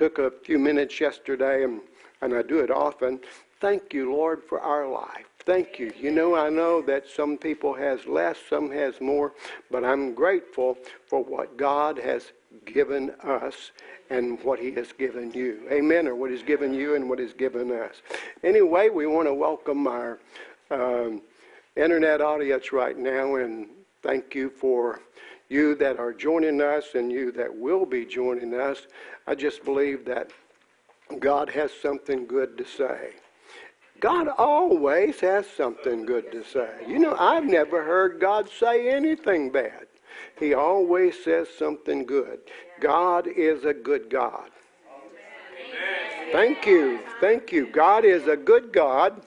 took a few minutes yesterday, and, and I do it often. Thank you, Lord, for our life. Thank you. You know, I know that some people has less, some has more, but I'm grateful for what God has given us and what he has given you. Amen. Or what he's given you and what he's given us. Anyway, we want to welcome our um, internet audience right now and thank you for you that are joining us and you that will be joining us. I just believe that God has something good to say. God always has something good to say. You know, I've never heard God say anything bad. He always says something good. God is a good God. Thank you. Thank you. God is a good God.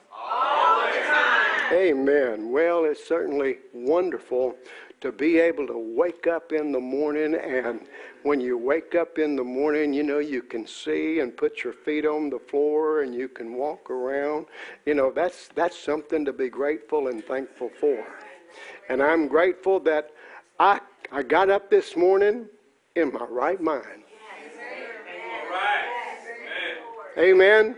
Amen. Well, it's certainly wonderful to be able to wake up in the morning and when you wake up in the morning you know you can see and put your feet on the floor and you can walk around. You know that's that's something to be grateful and thankful for. And i'm grateful that i i got up this morning in my right mind. Amen.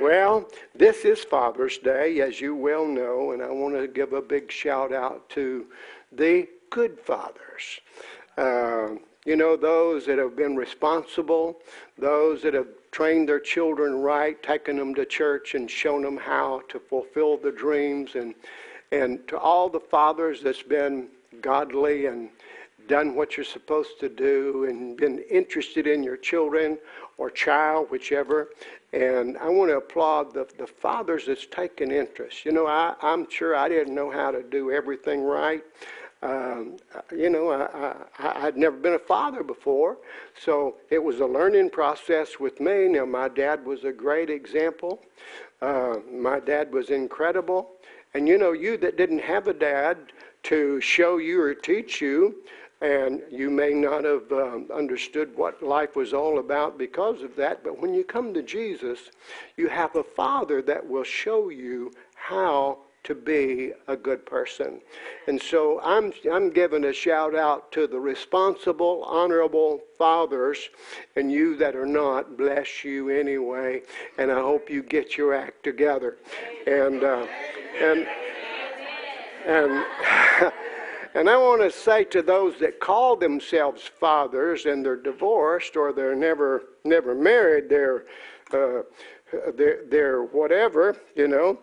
Well, this is Father's Day, as you well know, and I want to give a big shout out to the good fathers. Uh, you know, those that have been responsible, those that have trained their children right, taken them to church and shown them how to fulfill the dreams, and, and to all the fathers that's been godly and done what you're supposed to do and been interested in your children or child, whichever. And I want to applaud the, the fathers that's taken interest. You know, I, I'm sure I didn't know how to do everything right. Um, you know, I, I'd never been a father before, so it was a learning process with me. Now, my dad was a great example. Uh, my dad was incredible. And you know, you that didn't have a dad to show you or teach you, and you may not have um, understood what life was all about because of that, but when you come to Jesus, you have a father that will show you how to be a good person. And so I'm, I'm giving a shout out to the responsible, honorable fathers, and you that are not, bless you anyway. And I hope you get your act together. And, uh, and, and, and I want to say to those that call themselves fathers and they're divorced or they're never, never married, they're, uh, they're, they're whatever, you know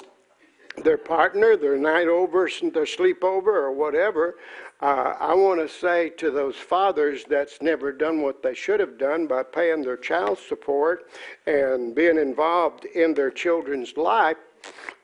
their partner, their night over, their sleepover, or whatever. Uh, I want to say to those fathers that's never done what they should have done by paying their child support and being involved in their children's life,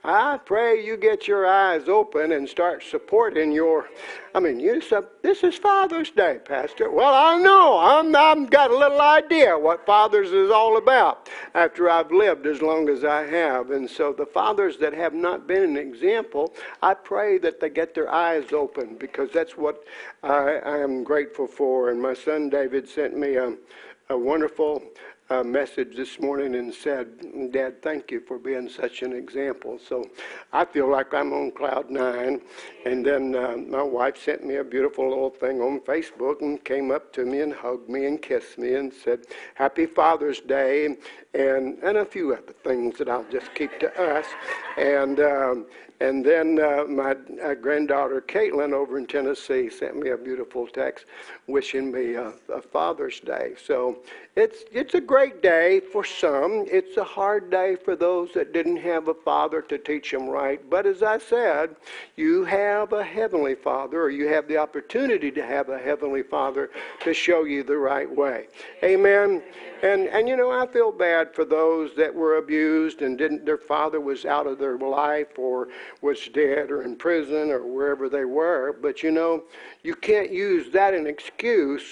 I pray you get your eyes open and start supporting your. I mean, you said this is Father's Day, Pastor. Well, I know. I'm I've got a little idea what fathers is all about after I've lived as long as I have, and so the fathers that have not been an example, I pray that they get their eyes open because that's what I, I am grateful for. And my son David sent me a, a wonderful uh, message this morning and said, Dad, thank you for being such an example. So I feel like I'm on cloud nine. And then uh, my wife sent me a beautiful little thing on Facebook and came up to me and hugged me and kissed me and said, Happy Father's Day, and, and a few other things that I'll just keep to us. And, um, and then uh, my uh, granddaughter Caitlin over in Tennessee sent me a beautiful text wishing me a, a, Father's Day. So it's, it's a great day for some. It's a hard day for those that didn't have a father to teach them right. But as I said, you have a Heavenly Father, or you have the opportunity to have a Heavenly Father to show you the right way. Amen. And, and you know, I feel bad for those that were abused and didn't, their father was out of their life or was dead or in prison or wherever they were. But you know, you can't use that an excuse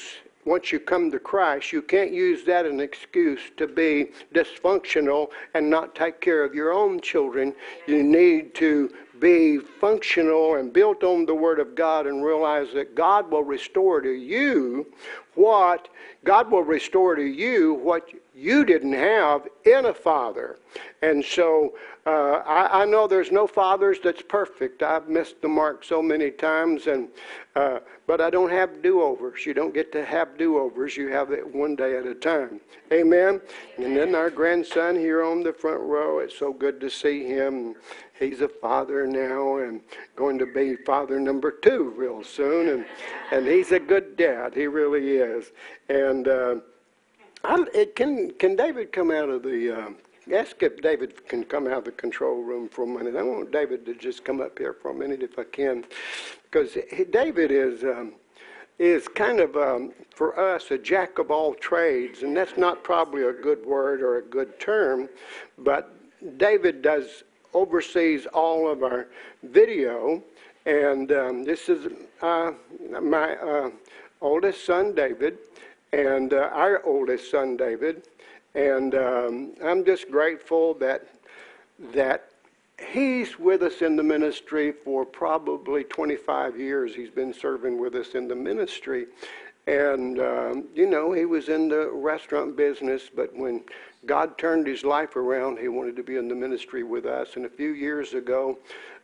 once you come to Christ, you can't use that as an excuse to be dysfunctional and not take care of your own children. You need to be functional and built on the Word of God and realize that God will restore to you what God will restore to you what you didn't have in a father. And so uh, I, I, know there's no fathers that's perfect. I've missed the mark so many times, and uh, but I don't have do-overs. You don't get to have do-overs. You have it one day at a time. Amen. And then our grandson here on the front row. It's so good to see him. He's a father now and going to be father number two real soon, and and he's a good dad. He really is. And uh, it, can can David come out of the uh, ask if David can come out of the control room for a minute. I want David to just come up here for a minute if I can, because David is um, is kind of um, for us a jack of all trades, and that's not probably a good word or a good term, but David does oversees all of our video, and um, this is uh, my uh, oldest son David, and uh, our oldest son David and um, I'm just grateful that that he's with us in the ministry for probably 25 years. He's been serving with us in the ministry. And, um, you know, he was in the restaurant business, but when God turned his life around, he wanted to be in the ministry with us. And a few years ago,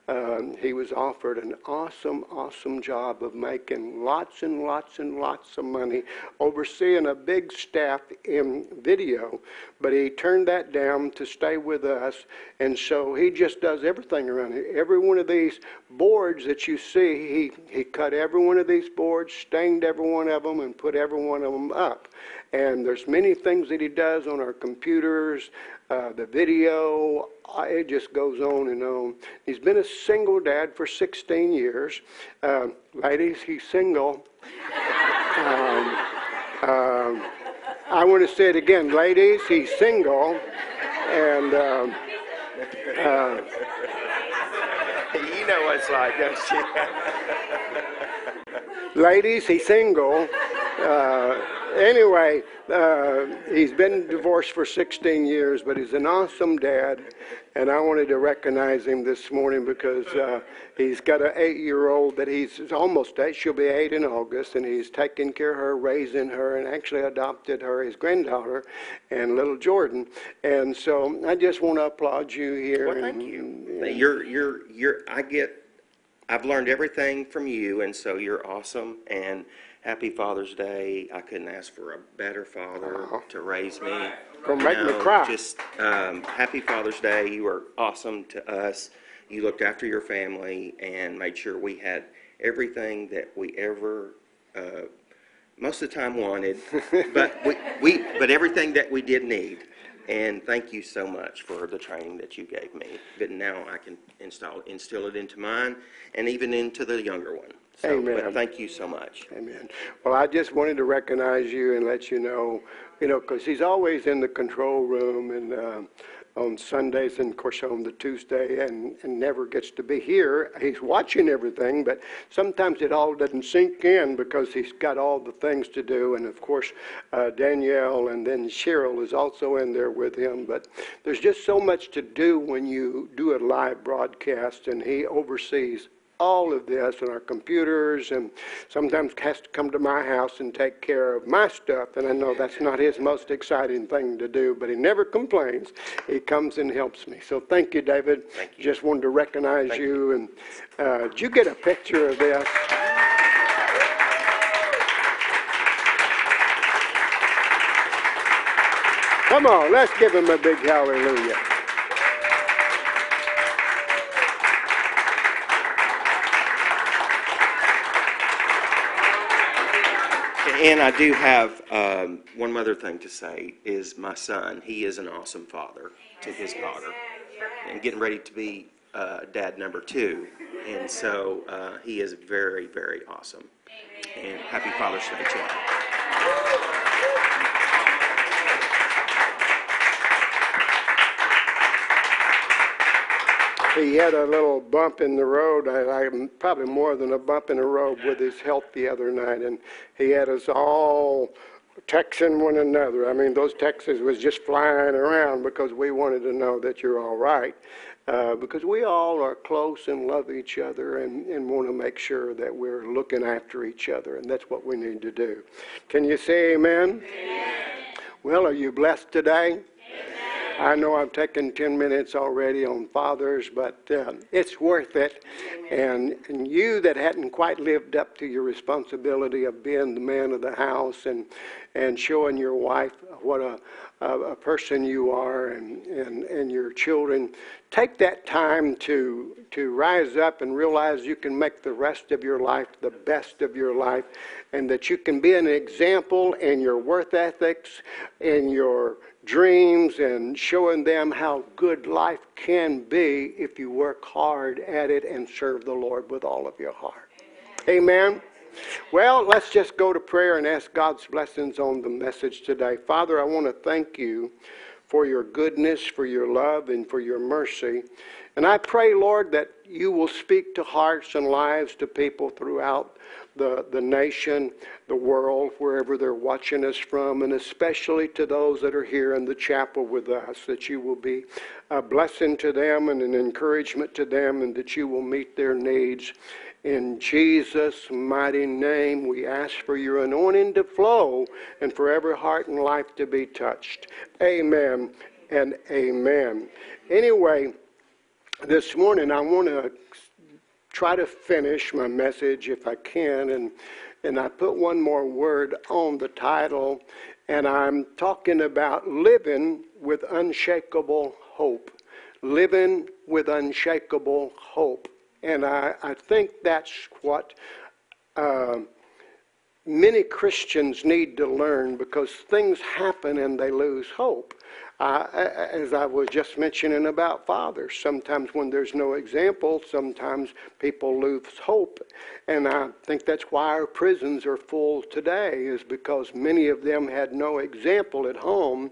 um, he was offered an awesome, awesome job of making lots and lots and lots of money, overseeing a big staff in video. But he turned that down to stay with us, and so he just does everything around here. Every one of these boards that you see, he, he cut every one of these boards, stained every one of them, and put every one of them up. And there's many things that he does on our computers, uh, the video, uh, it just goes on and on. He's been a single dad for 16 years. Uh, ladies, he's single. um, um, I want to say it again. Ladies, he's single. And. Um, uh, you know what it's like, don't you? ladies, he's single. Uh, anyway, uh, he's been divorced for 16 years, but he's an awesome dad, and I wanted to recognize him this morning because uh, he's got an eight-year-old that he's almost eight. She'll be eight in August, and he's taking care of her, raising her, and actually adopted her, his granddaughter, and little Jordan. And so I just want to applaud you here. Well, thank you. You're, you're, you're. I get. I've learned everything from you, and so you're awesome. And Happy Father's Day. I couldn't ask for a better father uh-huh. to raise me. Don't make me cry. Just um, Happy Father's Day. You were awesome to us. You looked after your family and made sure we had everything that we ever, uh, most of the time wanted, but we, we, but everything that we did need. And thank you so much for the training that you gave me. But now I can install, instill it into mine and even into the younger one. So, Amen. But thank you so much. Amen. Well, I just wanted to recognize you and let you know, you know, because he's always in the control room and uh, on Sundays and, of course, on the Tuesday and, and never gets to be here. He's watching everything, but sometimes it all doesn't sink in because he's got all the things to do. And, of course, uh, Danielle and then Cheryl is also in there with him. But there's just so much to do when you do a live broadcast, and he oversees all of this on our computers and sometimes has to come to my house and take care of my stuff. And I know that's not his most exciting thing to do, but he never complains. He comes and helps me. So thank you, David. Thank you. Just wanted to recognize you. you. And uh, did you get a picture of this? Come on, let's give him a big hallelujah. And I do have um, one other thing to say is my son. He is an awesome father to his daughter, and getting ready to be uh, dad number two, and so uh, he is very, very awesome. And happy Father's Day to him. He had a little bump in the road, I, I, probably more than a bump in the road with his health the other night, and he had us all texting one another. I mean, those texts was just flying around because we wanted to know that you're all right. Uh, because we all are close and love each other and, and want to make sure that we're looking after each other, and that's what we need to do. Can you say amen? amen. Well, are you blessed today? I know I've taken 10 minutes already on fathers, but uh, it's worth it. And, and you that hadn't quite lived up to your responsibility of being the man of the house and, and showing your wife what a, a, a person you are and, and, and your children, take that time to, to rise up and realize you can make the rest of your life the best of your life and that you can be an example in your worth ethics, in your dreams and showing them how good life can be if you work hard at it and serve the Lord with all of your heart. Amen. Well, let's just go to prayer and ask God's blessings on the message today. Father, I want to thank you for your goodness, for your love, and for your mercy. And I pray, Lord, that you will speak to hearts and lives to people throughout the, the nation, the world, wherever they're watching us from, and especially to those that are here in the chapel with us, that you will be a blessing to them and an encouragement to them, and that you will meet their needs. In Jesus' mighty name, we ask for your anointing to flow and for every heart and life to be touched. Amen and amen. Anyway, this morning I want to try to finish my message if I can, and and I put one more word on the title, and I'm talking about living with unshakable hope. Living with unshakable hope. And I, I think that's what uh, many Christians need to learn because things happen and they lose hope. Uh, as I was just mentioning about fathers, sometimes when there's no example, sometimes people lose hope. And I think that's why our prisons are full today, is because many of them had no example at home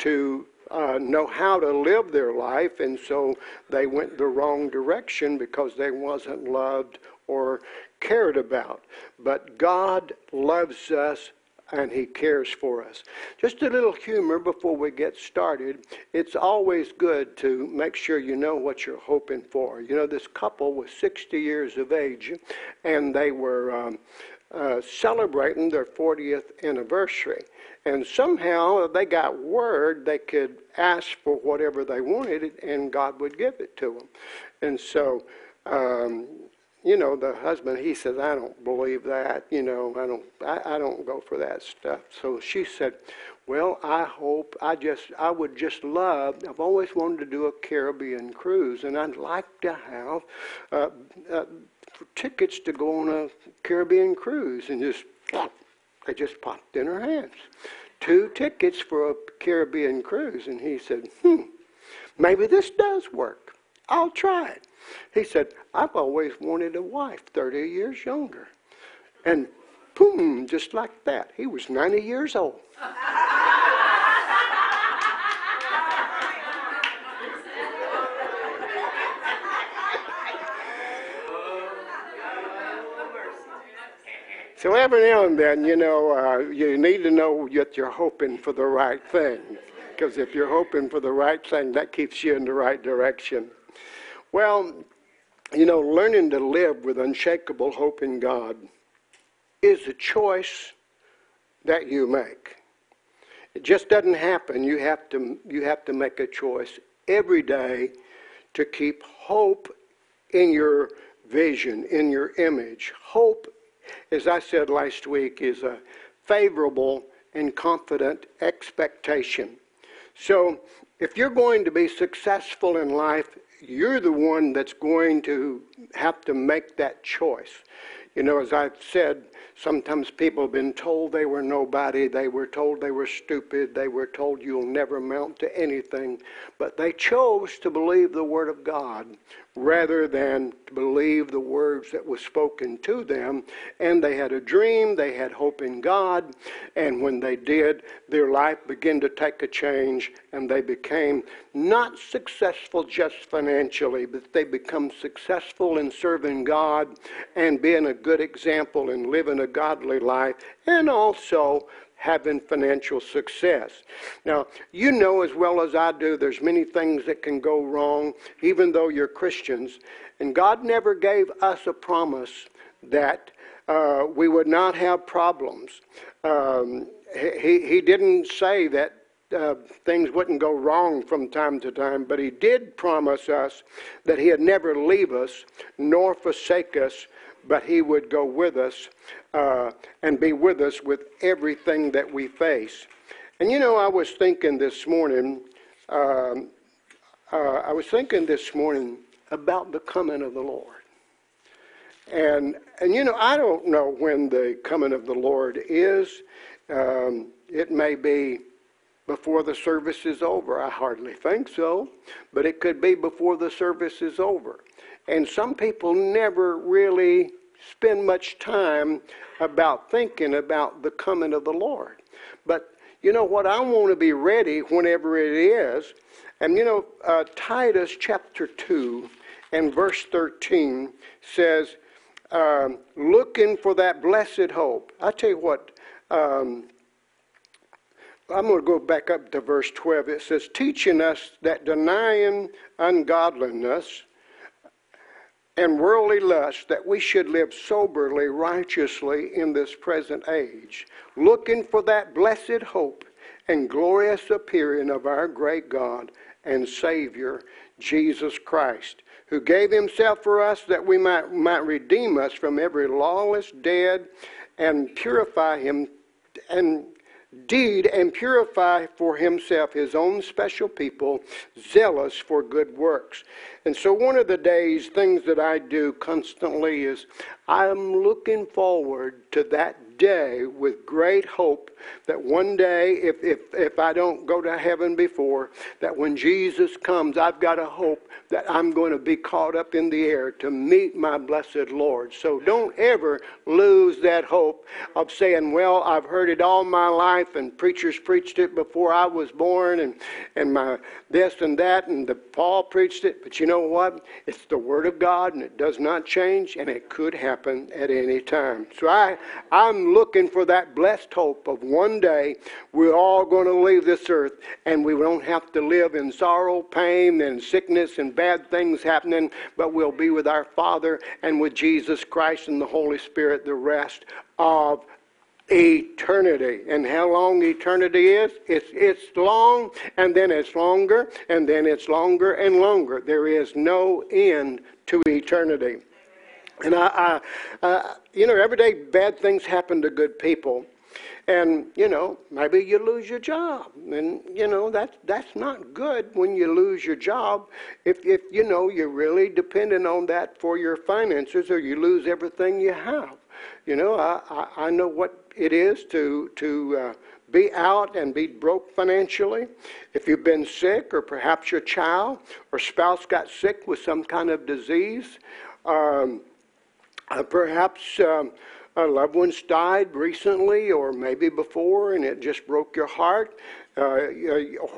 to uh, know how to live their life, and so they went the wrong direction because they wasn't loved or cared about. But God loves us and He cares for us. Just a little humor before we get started. It's always good to make sure you know what you're hoping for. You know, this couple was 60 years of age, and they were um, uh, celebrating their 40th anniversary. And somehow they got word they could ask for whatever they wanted, and God would give it to them. And so um, you know, the husband, he says, I don't believe that. You know, I don't, I, I don't go for that stuff. So she said, well, I hope, I just, I would just love, I've always wanted to do a Caribbean cruise, and I'd like to have uh, uh, tickets to go on a Caribbean cruise. And just, they just popped in her hands. Two tickets for a Caribbean cruise. And he said, hmm, maybe this does work. I'll try it. He said, I've always wanted a wife 30 years younger. And boom, just like that. He was 90 years old. So every now and then, you know, uh, you need to know that you're hoping for the right thing. Because if you're hoping for the right thing, that keeps you in the right direction. Well, you know, learning to live with unshakable hope in God is a choice that you make. It just doesn't happen. You have to, you have to make a choice every day to keep hope in your vision, in your image. Hope, as I said last week, is a favorable and confident expectation. So, if you're going to be successful in life, you're the one that's going to have to make that choice. You know, as I've said, sometimes people have been told they were nobody, they were told they were stupid, they were told you'll never amount to anything, but they chose to believe the Word of God rather than to believe the words that was spoken to them. And they had a dream, they had hope in God, and when they did, their life began to take a change, and they became not successful just financially, but they become successful in serving God and being a good example and living a godly life, and also having financial success. Now, you know as well as I do, there's many things that can go wrong, even though you're Christians. And God never gave us a promise that uh, we would not have problems. Um, he, he didn't say that uh, things wouldn't go wrong from time to time, but he did promise us that he'd never leave us nor forsake us, but he would go with us uh, and be with us with everything that we face. And you know, I was thinking this morning, um, uh, I was thinking this morning about the coming of the Lord. And, and you know, I don't know when the coming of the Lord is. Um, it may be before the service is over. I hardly think so, but it could be before the service is over. And some people never really spend much time about thinking about the coming of the Lord. But you know what? I want to be ready whenever it is. And you know, uh, Titus chapter 2 and verse 13 says, um, looking for that blessed hope. I tell you what, um, I'm going to go back up to verse 12. It says, teaching us that denying ungodliness and worldly lust, that we should live soberly, righteously in this present age, looking for that blessed hope and glorious appearing of our great God and Savior, Jesus Christ, who gave himself for us that we might, might redeem us from every lawless deed and purify him and deed and purify for himself his own special people, zealous for good works. And so, one of the days, things that I do constantly is I'm looking forward to that day with great hope that one day, if, if, if I don't go to heaven before, that when Jesus comes, I've got a hope that I'm going to be caught up in the air to meet my blessed Lord. So don't ever lose that hope of saying, well, I've heard it all my life and preachers preached it before I was born and, and my this and that and the Paul preached it. But you know what? It's the Word of God and it does not change and it could happen at any time. So I, I'm looking for that blessed hope of one day we're all going to leave this earth and we don't have to live in sorrow, pain, and sickness and bad things happening, but we'll be with our Father and with Jesus Christ and the Holy Spirit the rest of eternity. And how long eternity is? It's, it's long, and then it's longer, and then it's longer and longer. There is no end to eternity. And I, I you know, every day bad things happen to good people. And, you know, maybe you lose your job. And, you know, that's, that's not good when you lose your job. If, if, you know, you're really dependent on that for your finances or you lose everything you have. You know, I, I, I know what it is to, to uh, be out and be broke financially. If you've been sick or perhaps your child or spouse got sick with some kind of disease. Um, uh, perhaps um, loved ones died recently or maybe before and it just broke your heart. Uh,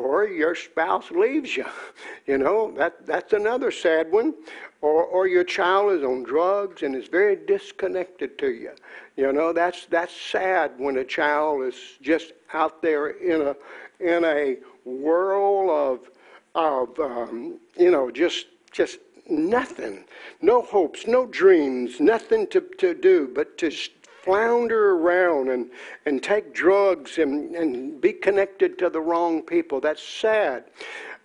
or your spouse leaves you. You know, that, that's another sad one. Or, or your child is on drugs and is very disconnected to you. You know, that's, that's sad when a child is just out there in a, in a whirl of, of um, you know, just, just nothing, no hopes, no dreams, nothing to, to do but to flounder around and, and take drugs and, and be connected to the wrong people. That's sad.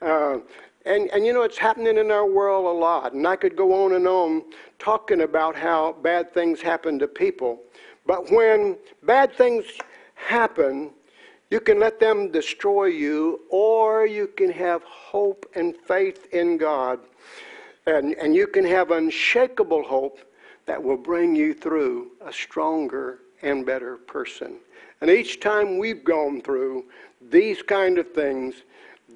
Uh, and, and you know, it's happening in our world a lot. And I could go on and on talking about how bad things happen to people. But when bad things happen, you can let them destroy you, or you can have hope and faith in God and, and you can have unshakable hope that will bring you through a stronger and better person. And each time we've gone through these kind of things,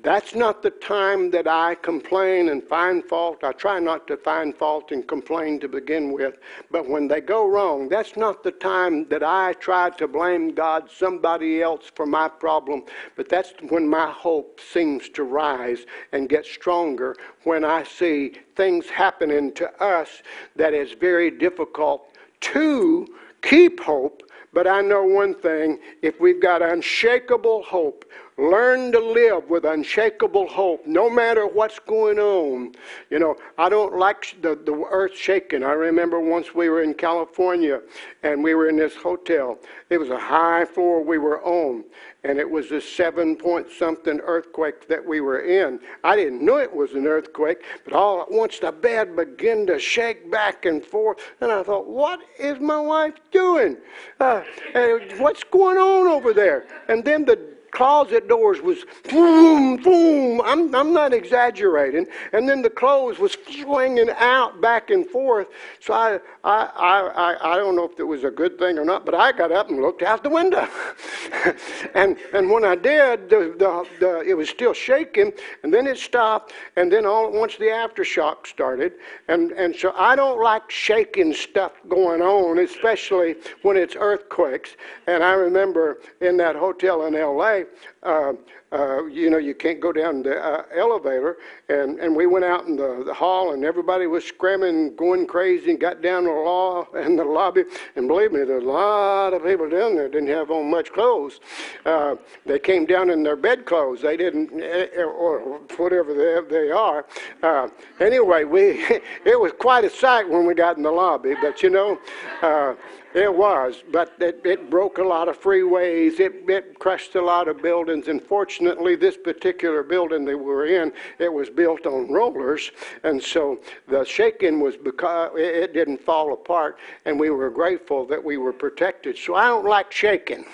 that's not the time that I complain and find fault. I try not to find fault and complain to begin with. But when they go wrong, that's not the time that I try to blame God, somebody else for my problem. But that's when my hope seems to rise and get stronger when I see things happening to us that is very difficult to keep hope But I know one thing if we've got unshakable hope, Learn to live with unshakable hope no matter what's going on. You know, I don't like the, the earth shaking. I remember once we were in California and we were in this hotel. It was a high floor we were on, and it was a seven point something earthquake that we were in. I didn't know it was an earthquake, but all at once the bed began to shake back and forth, and I thought, what is my wife doing? Uh, what's going on over there? And then the closet doors was boom, boom. I'm, I'm not exaggerating. And then the clothes was swinging out back and forth. So I, I, I, I don't know if it was a good thing or not, but I got up and looked out the window. and, and when I did, the, the, the, it was still shaking, and then it stopped, and then all at once the aftershock started. And, and so I don't like shaking stuff going on, especially when it's earthquakes. And I remember in that hotel in LA, uh, uh, you know, you can't go down the uh, elevator. And, and we went out in the, the hall, and everybody was screaming, going crazy, and got down the law and the lobby. And believe me, there's a lot of people down there didn't have on much clothes. Uh, they came down in their bed clothes. They didn't, eh, eh, or whatever they, they are. Uh, anyway, we it was quite a sight when we got in the lobby. But you know. It was, but it, it, broke a lot of freeways. It, it crushed a lot of buildings. And fortunately, this particular building that we were in, it was built on rollers, and so the shaking was because it didn't fall apart. And we were grateful that we were protected. So I don't like shaking,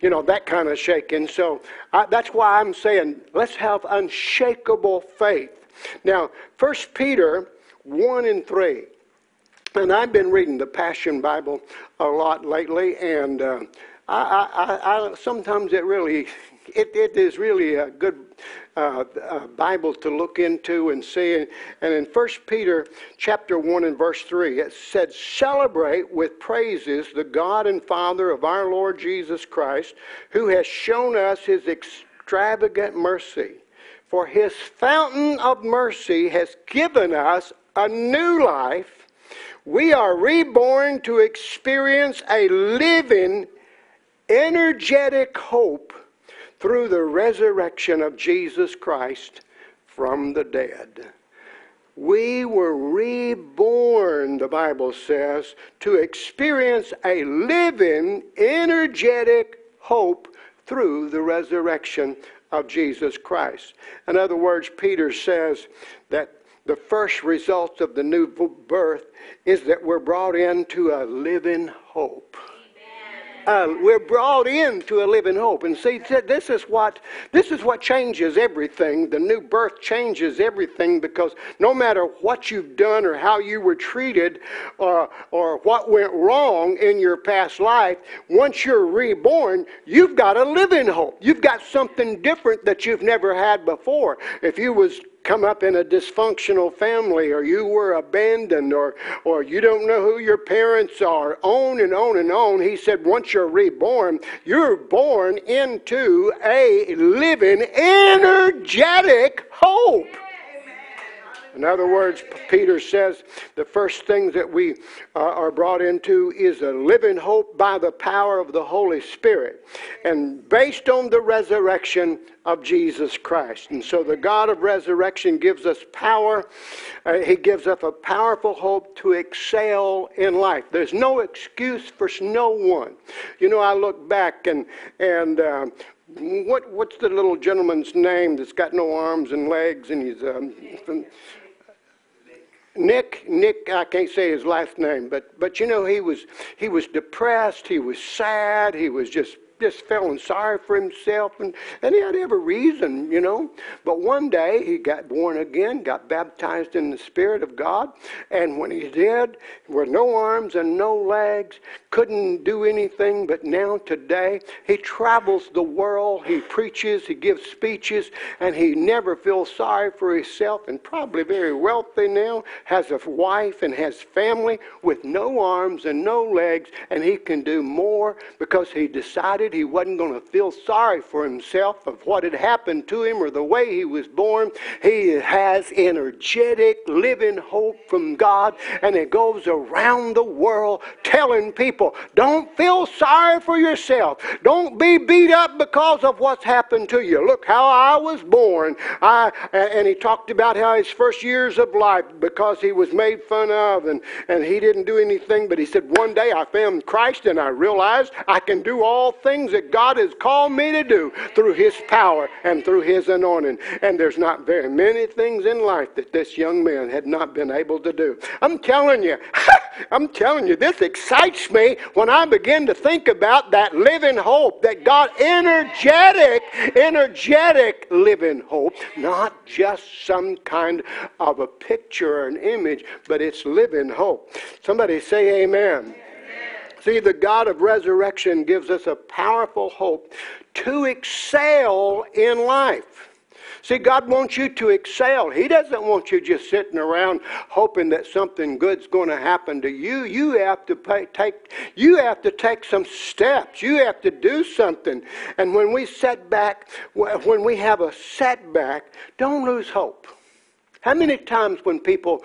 you know, that kind of shaking. So I, that's why I'm saying let's have unshakable faith. Now, First Peter one and three. And I've been reading the Passion Bible a lot lately, and uh, I, I, I, sometimes it really, it, it is really a good uh, uh, Bible to look into and see. And in 1 Peter chapter 1 and verse 3, it said, Celebrate with praises the God and Father of our Lord Jesus Christ, who has shown us his extravagant mercy. For his fountain of mercy has given us a new life we are reborn to experience a living, energetic hope through the resurrection of Jesus Christ from the dead. We were reborn, the Bible says, to experience a living, energetic hope through the resurrection of Jesus Christ. In other words, Peter says that the first result of the new birth is that we're brought into a living hope. Uh, we're brought into a living hope. And see, this is what this is what changes everything. The new birth changes everything because no matter what you've done or how you were treated or, or what went wrong in your past life, once you're reborn, you've got a living hope. You've got something different that you've never had before. If you was come up in a dysfunctional family or you were abandoned or, or you don't know who your parents are, on and on and on. He said, once you're reborn, you're born into a living, energetic hope. In other words, Peter says the first thing that we uh, are brought into is a living hope by the power of the Holy Spirit and based on the resurrection of Jesus Christ. And so the God of resurrection gives us power. Uh, he gives us a powerful hope to excel in life. There's no excuse for no one. You know, I look back and, and uh, what, what's the little gentleman's name that's got no arms and legs and he's um, from, Nick, Nick, I can't say his last name, but but you know he was he was depressed, he was sad, he was just just feeling sorry for himself, and, and he had every reason, you know. But one day he got born again, got baptized in the Spirit of God, and when he did, with no arms and no legs, couldn't do anything, but now today he travels the world, he preaches, he gives speeches, and he never feels sorry for himself, and probably very wealthy now, has a wife and has family with no arms and no legs, and he can do more because he decided it. He wasn't going to feel sorry for himself of what had happened to him or the way he was born. He has energetic, living hope from God, and it goes around the world telling people, don't feel sorry for yourself. Don't be beat up because of what's happened to you. Look how I was born. I, and he talked about how his first years of life, because he was made fun of and, and he didn't do anything, but he said, one day I found Christ and I realized I can do all things that God has called me to do through his power and through his anointing. And there's not very many things in life that this young man had not been able to do. I'm telling you, I'm telling you, this excites me when I begin to think about that living hope that God, energetic, energetic living hope, not just some kind of a picture or an image, but it's living hope. Somebody say amen. See, the God of resurrection gives us a powerful hope to excel in life. See, God wants you to excel. He doesn't want you just sitting around hoping that something good's going to happen to you. You have to pay, take you have to take some steps. You have to do something. And when we set back, when we have a setback, don't lose hope. How many times when people,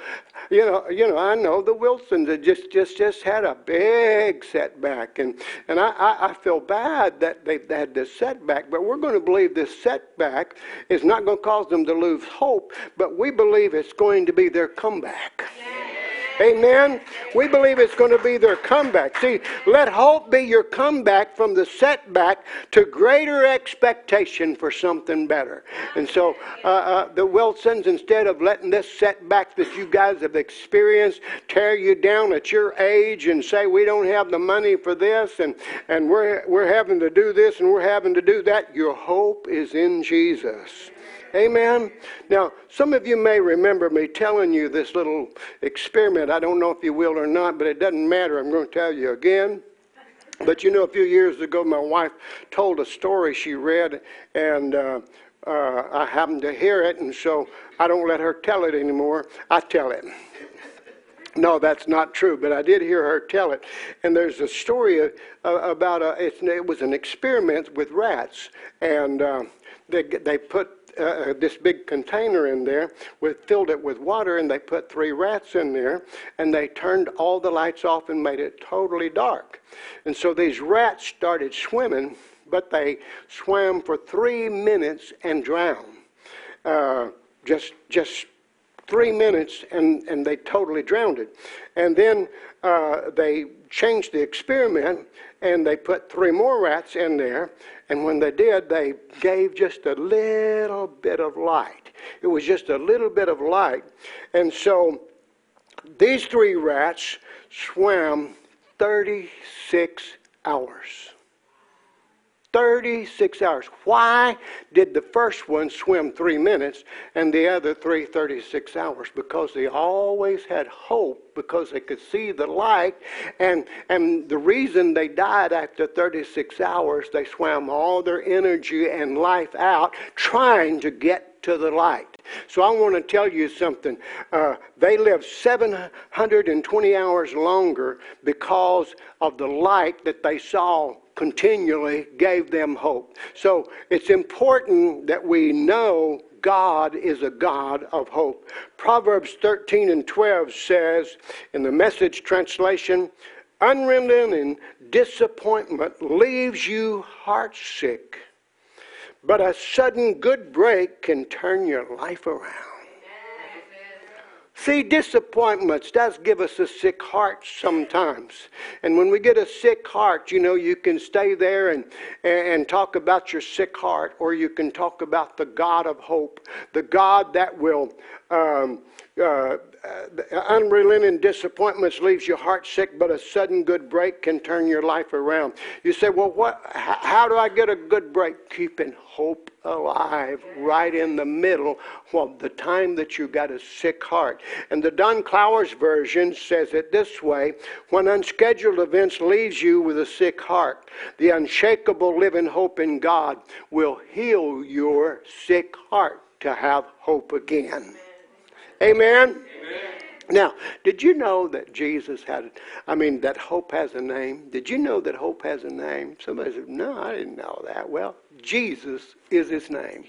you know, you know, I know the Wilsons had just just just had a big setback, and and I, I, I feel bad that they've had this setback, but we're going to believe this setback is not going to cause them to lose hope, but we believe it's going to be their comeback. Yeah. Amen. We believe it's going to be their comeback. See, let hope be your comeback from the setback to greater expectation for something better. And so uh, uh, the Wilsons, instead of letting this setback that you guys have experienced tear you down at your age and say, we don't have the money for this and, and we're, we're having to do this and we're having to do that, your hope is in Jesus. Amen. Now, some of you may remember me telling you this little experiment. I don't know if you will or not, but it doesn't matter. I'm going to tell you again. But you know, a few years ago, my wife told a story she read, and uh, uh, I happened to hear it, and so I don't let her tell it anymore. I tell it. No, that's not true, but I did hear her tell it. And there's a story uh, about a, it was an experiment with rats, and uh, they, they put uh, uh, this big container in there, with, filled it with water, and they put three rats in there, and they turned all the lights off and made it totally dark. And so these rats started swimming, but they swam for three minutes and drowned. Uh, just, just three minutes, and, and they totally drowned it. And then uh, they changed the experiment, and they put three more rats in there, and when they did, they gave just a little bit of light. It was just a little bit of light. And so these three rats swam 36 hours. 36 hours. Why did the first one swim three minutes and the other three 36 hours? Because they always had hope because they could see the light. And, and the reason they died after 36 hours, they swam all their energy and life out trying to get to the light. So I want to tell you something. Uh, they lived 720 hours longer because of the light that they saw continually gave them hope. So it's important that we know God is a God of hope. Proverbs 13 and 12 says in the message translation, unrelenting disappointment leaves you heartsick, but a sudden good break can turn your life around. See, disappointments does give us a sick heart sometimes. And when we get a sick heart, you know, you can stay there and, and talk about your sick heart, or you can talk about the God of hope, the God that will um, uh, uh, unrelenting disappointments leaves your heart sick, but a sudden good break can turn your life around. You say, well, what? How do I get a good break? Keeping hope alive right in the middle of the time that you got a sick heart. And the Don Clowers version says it this way: When unscheduled events leaves you with a sick heart, the unshakable living hope in God will heal your sick heart to have hope again. Amen. Amen. Now, did you know that Jesus had, I mean, that hope has a name? Did you know that hope has a name? Somebody said, No, I didn't know that. Well, Jesus is his name.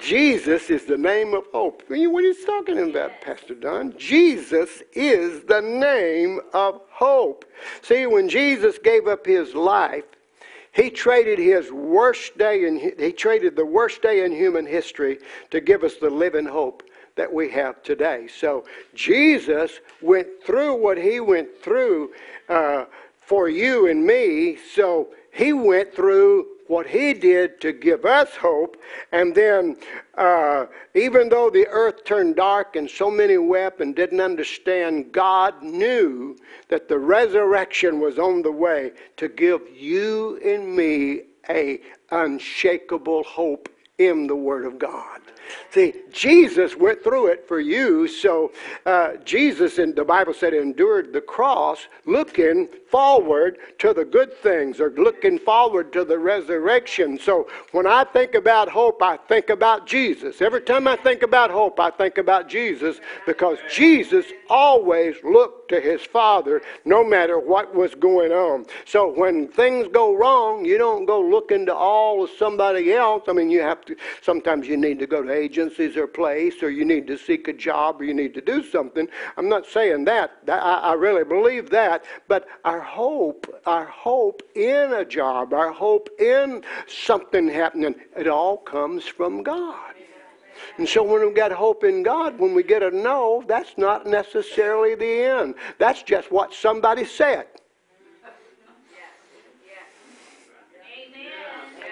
Jesus is the name of hope. What are you talking about, Pastor Don? Jesus is the name of hope. See, when Jesus gave up his life, he traded his worst day in he traded the worst day in human history to give us the living hope that we have today. So Jesus went through what he went through uh, for you and me. So he went through what he did to give us hope. And then, uh, even though the earth turned dark and so many wept and didn't understand, God knew that the resurrection was on the way to give you and me a unshakable hope in the Word of God. See, Jesus went through it for you. So uh, Jesus, in the Bible said, endured the cross, looking forward to the good things or looking forward to the resurrection. So when I think about hope, I think about Jesus. Every time I think about hope, I think about Jesus because Jesus always looked to his Father no matter what was going on. So when things go wrong, you don't go looking to all of somebody else. I mean, you have to, sometimes you need to go to agencies or place, or you need to seek a job, or you need to do something. I'm not saying that. I, I really believe that. But our hope, our hope in a job, our hope in something happening, it all comes from God. And so when we've got hope in God, when we get a no, that's not necessarily the end. That's just what somebody said.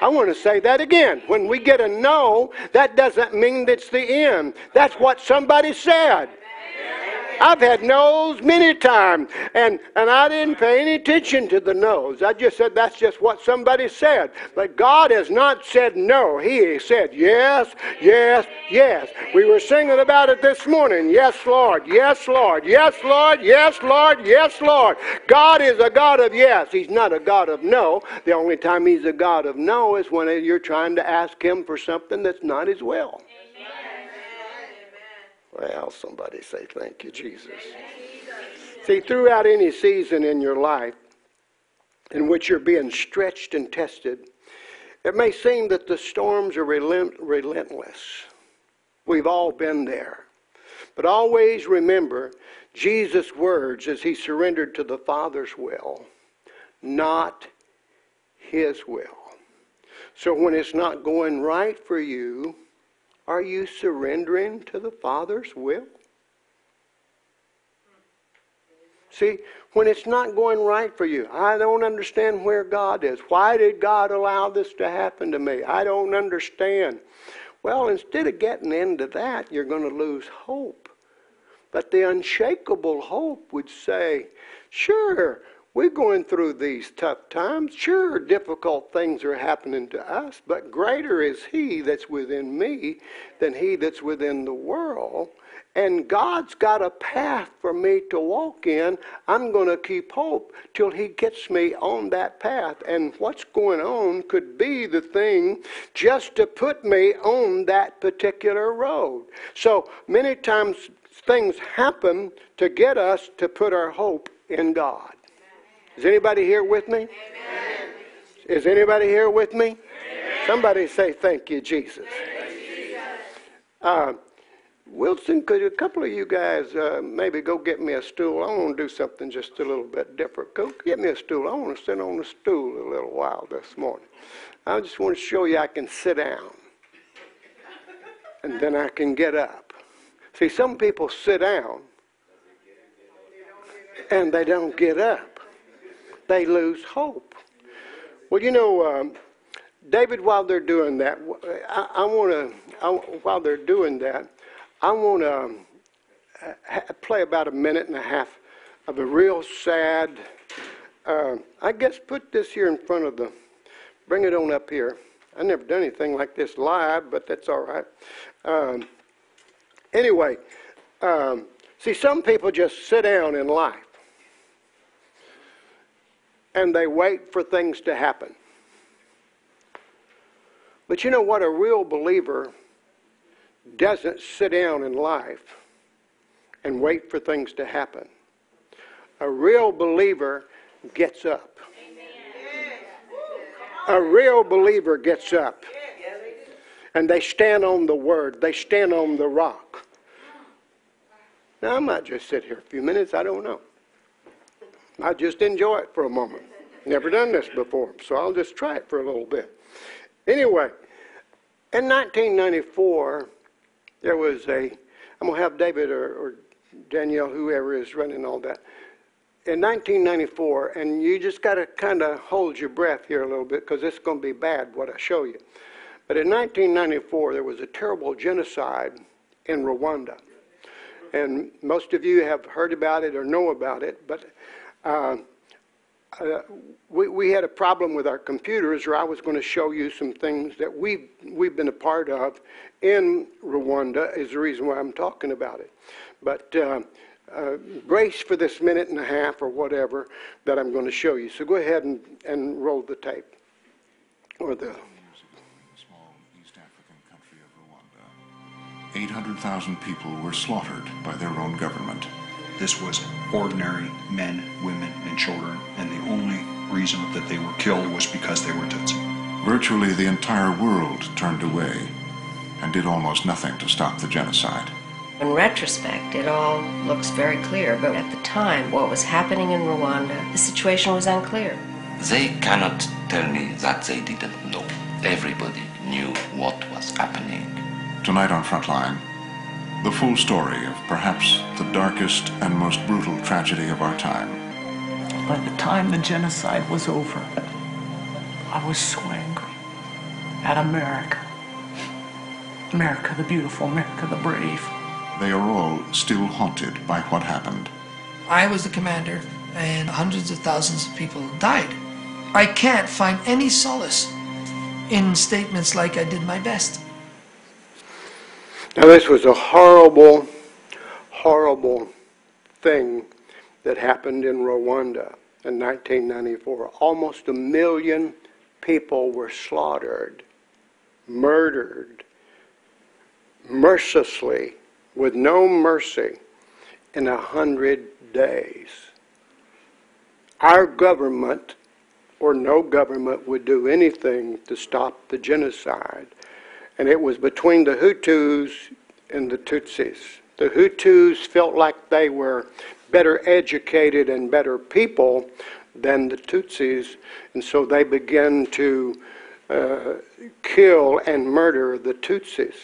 I want to say that again. When we get a no, that doesn't mean it's the end. That's what somebody said. I've had no's many times, and, and I didn't pay any attention to the no's. I just said that's just what somebody said. But God has not said no. He said yes, yes, yes. We were singing about it this morning. Yes, Lord. Yes, Lord. Yes, Lord. Yes, Lord. Yes, Lord. God is a God of yes. He's not a God of no. The only time He's a God of no is when you're trying to ask Him for something that's not His will. Well, somebody say, Thank you, Jesus. See, throughout any season in your life in which you're being stretched and tested, it may seem that the storms are relent- relentless. We've all been there. But always remember Jesus' words as he surrendered to the Father's will, not his will. So when it's not going right for you, are you surrendering to the Father's will? See, when it's not going right for you, I don't understand where God is. Why did God allow this to happen to me? I don't understand. Well, instead of getting into that, you're going to lose hope. But the unshakable hope would say, sure, we're going through these tough times. Sure, difficult things are happening to us, but greater is He that's within me than He that's within the world. And God's got a path for me to walk in. I'm going to keep hope till He gets me on that path. And what's going on could be the thing just to put me on that particular road. So many times things happen to get us to put our hope in God. Is anybody here with me? Amen. Is anybody here with me? Amen. Somebody say, Thank you, Jesus. Uh, Wilson, could a couple of you guys uh, maybe go get me a stool? I want to do something just a little bit different. Go get me a stool. I want to sit on the stool a little while this morning. I just want to show you I can sit down. And then I can get up. See, some people sit down and they don't get up they lose hope. Well, you know, um, David, while they're doing that, I, I want to, while they're doing that, I want to um, play about a minute and a half of a real sad, uh, I guess put this here in front of the, bring it on up here. I never done anything like this live, but that's all right. Um, anyway, um, see, some people just sit down in life and they wait for things to happen. But you know what? A real believer doesn't sit down in life, and wait for things to happen. A real believer gets up. A real believer gets up. And they stand on the word, they stand on the rock. Now, I might just sit here a few minutes, I don't know. I just enjoy it for a moment. Never done this before, so I'll just try it for a little bit. Anyway, in 1994, there was a, I'm going to have David or, or Danielle, whoever is running all that. In 1994, and you just got to kind of hold your breath here a little bit because it's going to be bad what I show you. But in 1994, there was a terrible genocide in Rwanda. And most of you have heard about it or know about it, but uh, uh, we, we had a problem with our computers, or I was going to show you some things that we've, we've been a part of in Rwanda, is the reason why I'm talking about it. But uh, uh, for this minute and a half or whatever that I'm going to show you. So go ahead and, and roll the tape or the small East African country of Rwanda. 800,000 people were slaughtered by their own government. This was ordinary men, women, and children, and the only reason that they were killed was because they were Tutsi. Virtually the entire world turned away and did almost nothing to stop the genocide. In retrospect, it all looks very clear, but at the time, what was happening in Rwanda, the situation was unclear. They cannot tell me that they didn't know. Everybody knew what was happening. Tonight on Frontline, the full story of perhaps the darkest and most brutal tragedy of our time. By the time the genocide was over, I was so angry at America. America the beautiful, America the brave. They are all still haunted by what happened. I was the commander, and hundreds of thousands of people died. I can't find any solace in statements like I did my best. Now, this was a horrible, horrible thing that happened in Rwanda in 1994. Almost a million people were slaughtered, murdered, mercilessly, with no mercy, in a hundred days. Our government, or no government, would do anything to stop the genocide and it was between the Hutus and the Tutsis. The Hutus felt like they were better educated and better people than the Tutsis, and so they began to uh, kill and murder the Tutsis.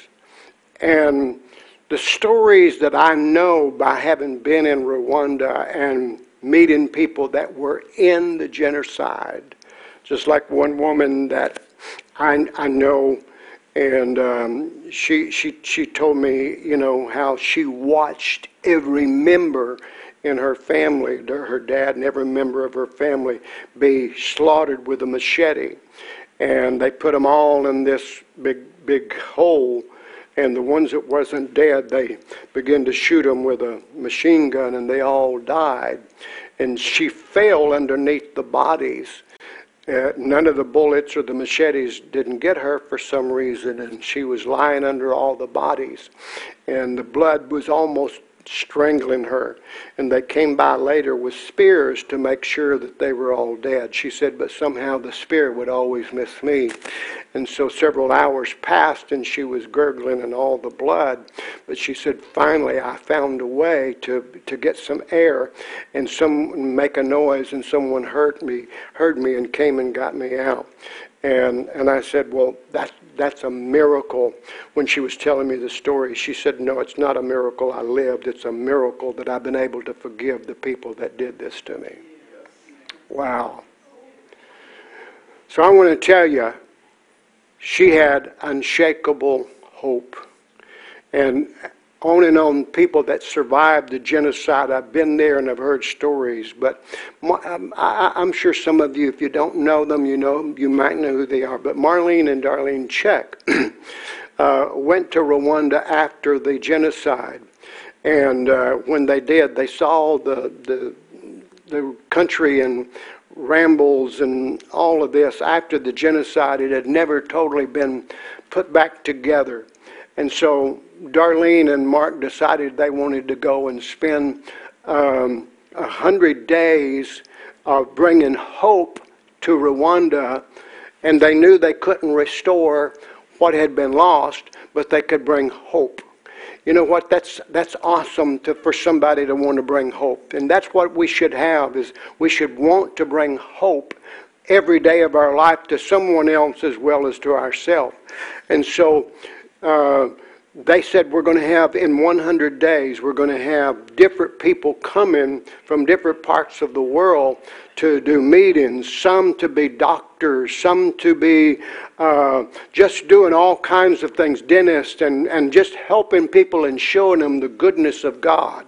And the stories that I know by having been in Rwanda and meeting people that were in the genocide, just like one woman that I, I know and um, she she she told me, you know, how she watched every member in her family, her dad and every member of her family, be slaughtered with a machete, and they put them all in this big big hole. And the ones that wasn't dead, they began to shoot them with a machine gun, and they all died. And she fell underneath the bodies uh, none of the bullets or the machetes didn't get her for some reason, and she was lying under all the bodies. And the blood was almost strangling her. And they came by later with spears to make sure that they were all dead. She said, but somehow the spear would always miss me. And so several hours passed and she was gurgling in all the blood. But she said, finally, I found a way to, to get some air and some make a noise and someone heard me, heard me and came and got me out. And, and I said, well, that, that's a miracle. When she was telling me the story, she said, no, it's not a miracle I lived. It's a miracle that I've been able to forgive the people that did this to me. Wow. So I want to tell you, she had unshakable hope. And on and on people that survived the genocide. I've been there and I've heard stories, but um, I, am sure some of you, if you don't know them, you know you might know who they are. But Marlene and Darlene Zschech uh, went to Rwanda after the genocide, and uh, when they did, they saw the the the country in rambles and all of this after the genocide. It had never totally been put back together And so Darlene and Mark decided they wanted to go and spend um, a hundred days of bringing hope to Rwanda, and they knew they couldn't restore what had been lost, but they could bring hope. You know what? That's that's awesome to, for somebody to want to bring hope, and that's what we should have. Is we should want to bring hope every day of our life to someone else as well as to ourselves. And so. Uh, they said we're going to have in 100 days we're going to have different people coming from different parts of the world to do meetings some to be doctors some to be uh, just doing all kinds of things dentists and, and just helping people and showing them the goodness of god.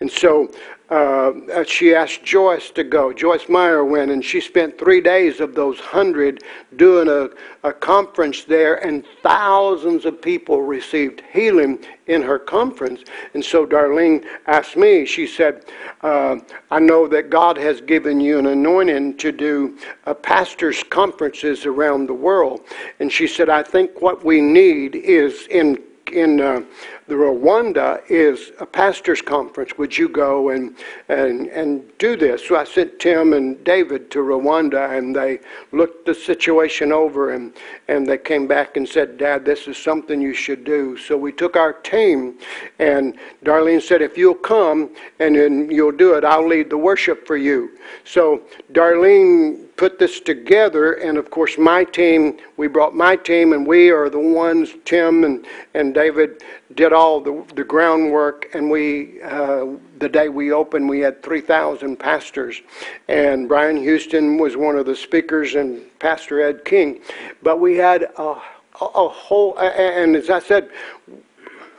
And so uh, she asked Joyce to go. Joyce Meyer went, and she spent three days of those hundred doing a, a conference there, and thousands of people received healing in her conference. And so Darlene asked me, she said, uh, I know that God has given you an anointing to do uh, pastors' conferences around the world. And she said, I think what we need is in in uh, the Rwanda is a pastors' conference. Would you go and, and, and do this? So I sent Tim and David to Rwanda, and they looked the situation over, and, and they came back and said, Dad, this is something you should do. So we took our team, and Darlene said, If you'll come and then you'll do it, I'll lead the worship for you. So Darlene put this together, and of course, my team, we brought my team, and we are the ones, Tim and, and David, did all the, the groundwork. And we, uh, the day we opened, we had 3,000 pastors. And Brian Houston was one of the speakers, and Pastor Ed King. But we had a, a whole, and as I said,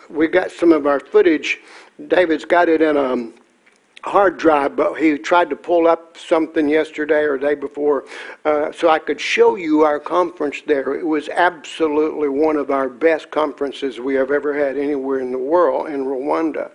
we got some of our footage. David's got it in a hard drive, but he tried to pull up something yesterday or day before uh, so I could show you our conference there. It was absolutely one of our best conferences we have ever had anywhere in the world in Rwanda.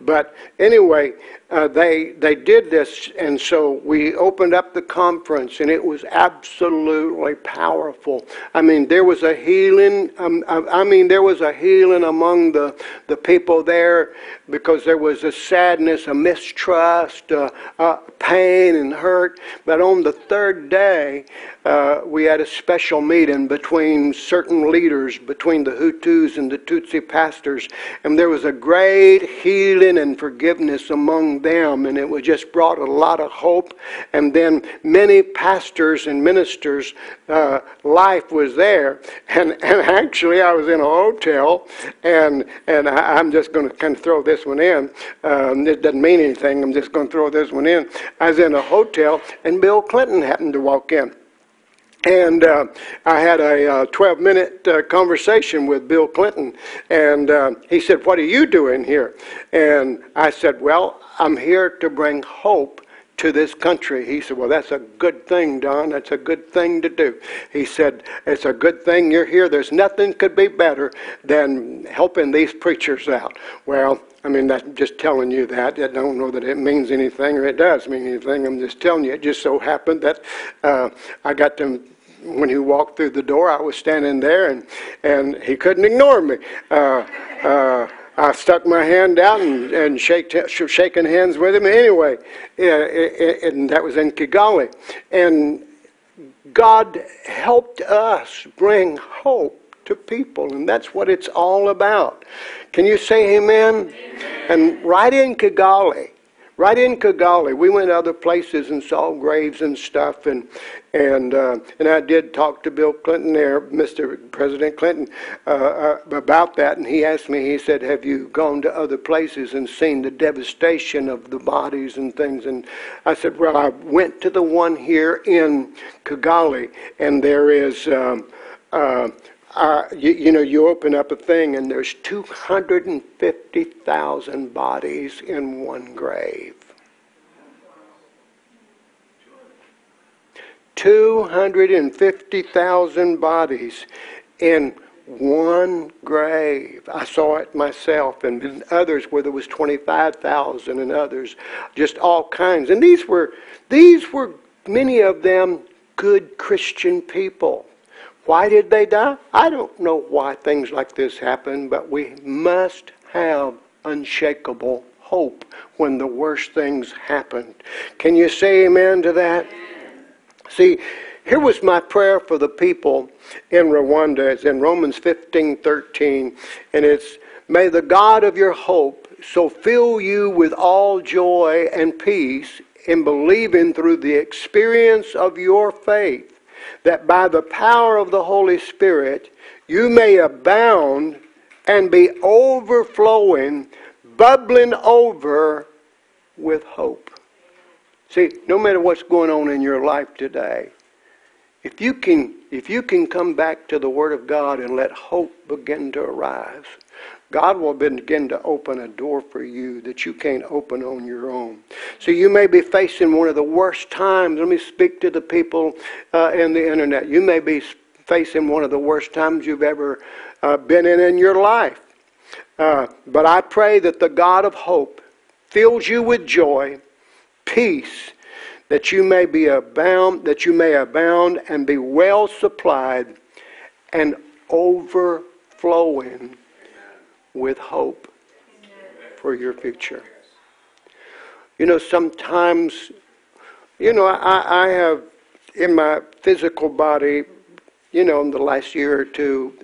But anyway, uh, they they did this, and so we opened up the conference, and it was absolutely powerful. I mean, there was a healing. Um, I, I mean, there was a healing among the the people there because there was a sadness, a mistrust, uh, uh, pain, and hurt. But on the third day, uh, we had a special meeting between certain leaders, between the Hutus and the Tutsi pastors, and there was a great healing and forgiveness among them, and it was just brought a lot of hope. And then many pastors and ministers' uh, life was there, and, and actually I was in a hotel, and and I, am just going to kind of throw this one in. Um, it doesn't mean anything. I'm just going to throw this one in. I was in a hotel, and Bill Clinton happened to walk in. And uh, I had a uh, 12 minute uh, conversation with Bill Clinton. And uh, he said, What are you doing here? And I said, Well, I'm here to bring hope to this country. He said, Well, that's a good thing, Don. That's a good thing to do. He said, It's a good thing you're here. There's nothing could be better than helping these preachers out. Well, I mean, that's just telling you that. I don't know that it means anything or it does mean anything. I'm just telling you. It just so happened that uh, I got to when he walked through the door, I was standing there, and and he couldn't ignore me. Uh, uh, I stuck my hand out and, and shake, shaking hands with him anyway. And that was in Kigali. And God helped us bring hope to people, and that's what it's all about. Can you say amen? amen. And right in Kigali, right in Kigali. We went other places and saw graves and stuff, and and uh, and I did talk to Bill Clinton there, Mr. President Clinton, uh, uh, about that, and he asked me. He said, "Have you gone to other places and seen the devastation of the bodies and things?" And I said, "Well, I went to the one here in Kigali, and there is." Um, uh, uh, you, you, know, you open up a thing and there's 250,000 bodies in one grave. 250,000 bodies in one grave. I saw it myself, and others where there was 25,000, and others just all kinds. And these were these were many of them good Christian people. Why did they die? I don't know why things like this happen, but we must have unshakable hope when the worst things happen. Can you say amen to that? See, here was my prayer for the people in Rwanda. It's in Romans 15 13, and it's May the God of your hope so fill you with all joy and peace in believing through the experience of your faith, that by the power of the Holy Spirit you may abound and be overflowing, bubbling over with hope. See, no matter what's going on in your life today, if you can if you can come back to the word of God and let hope begin to arise, God will begin to open a door for you that you can't open on your own. So you may be facing one of the worst times. Let me speak to the people uh, in the internet. You may be facing one of the worst times you've ever uh, been in in your life. Uh, but I pray that the God of hope fills you with joy, peace, that you may be abound, that you may abound and be well supplied and overflowing with hope for your future. You know, sometimes, you know, I, I have in my physical body, you know, in the last year or two,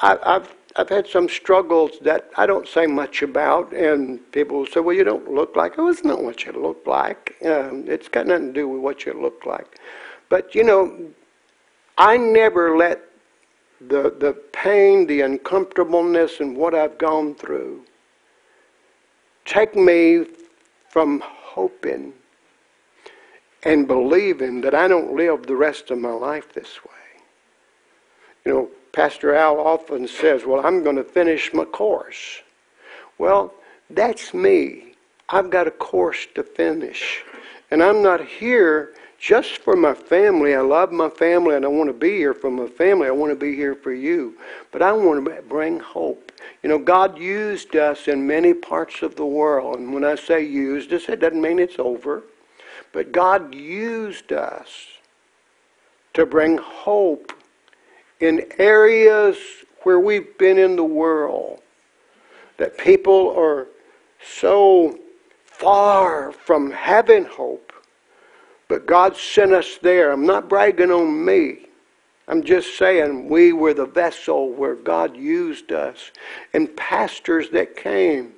I, I've I've had some struggles that I don't say much about, and people will say, "Well, you don't look like." Oh, it's not what you look like. Um, it's got nothing to do with what you look like. But you know, I never let the, the pain, the uncomfortableness, and what I've gone through take me from hoping and believing that I don't live the rest of my life this way. You know, Pastor Al often says, Well, I'm going to finish my course. Well, that's me. I've got a course to finish. And I'm not here just for my family. I love my family and I want to be here for my family. I want to be here for you. But I want to bring hope. You know, God used us in many parts of the world. And when I say used us, it doesn't mean it's over. But God used us to bring hope in areas where we've been in the world that people are so far from having hope but God sent us there. I'm not bragging on me. I'm just saying we were the vessel where God used us. And pastors that came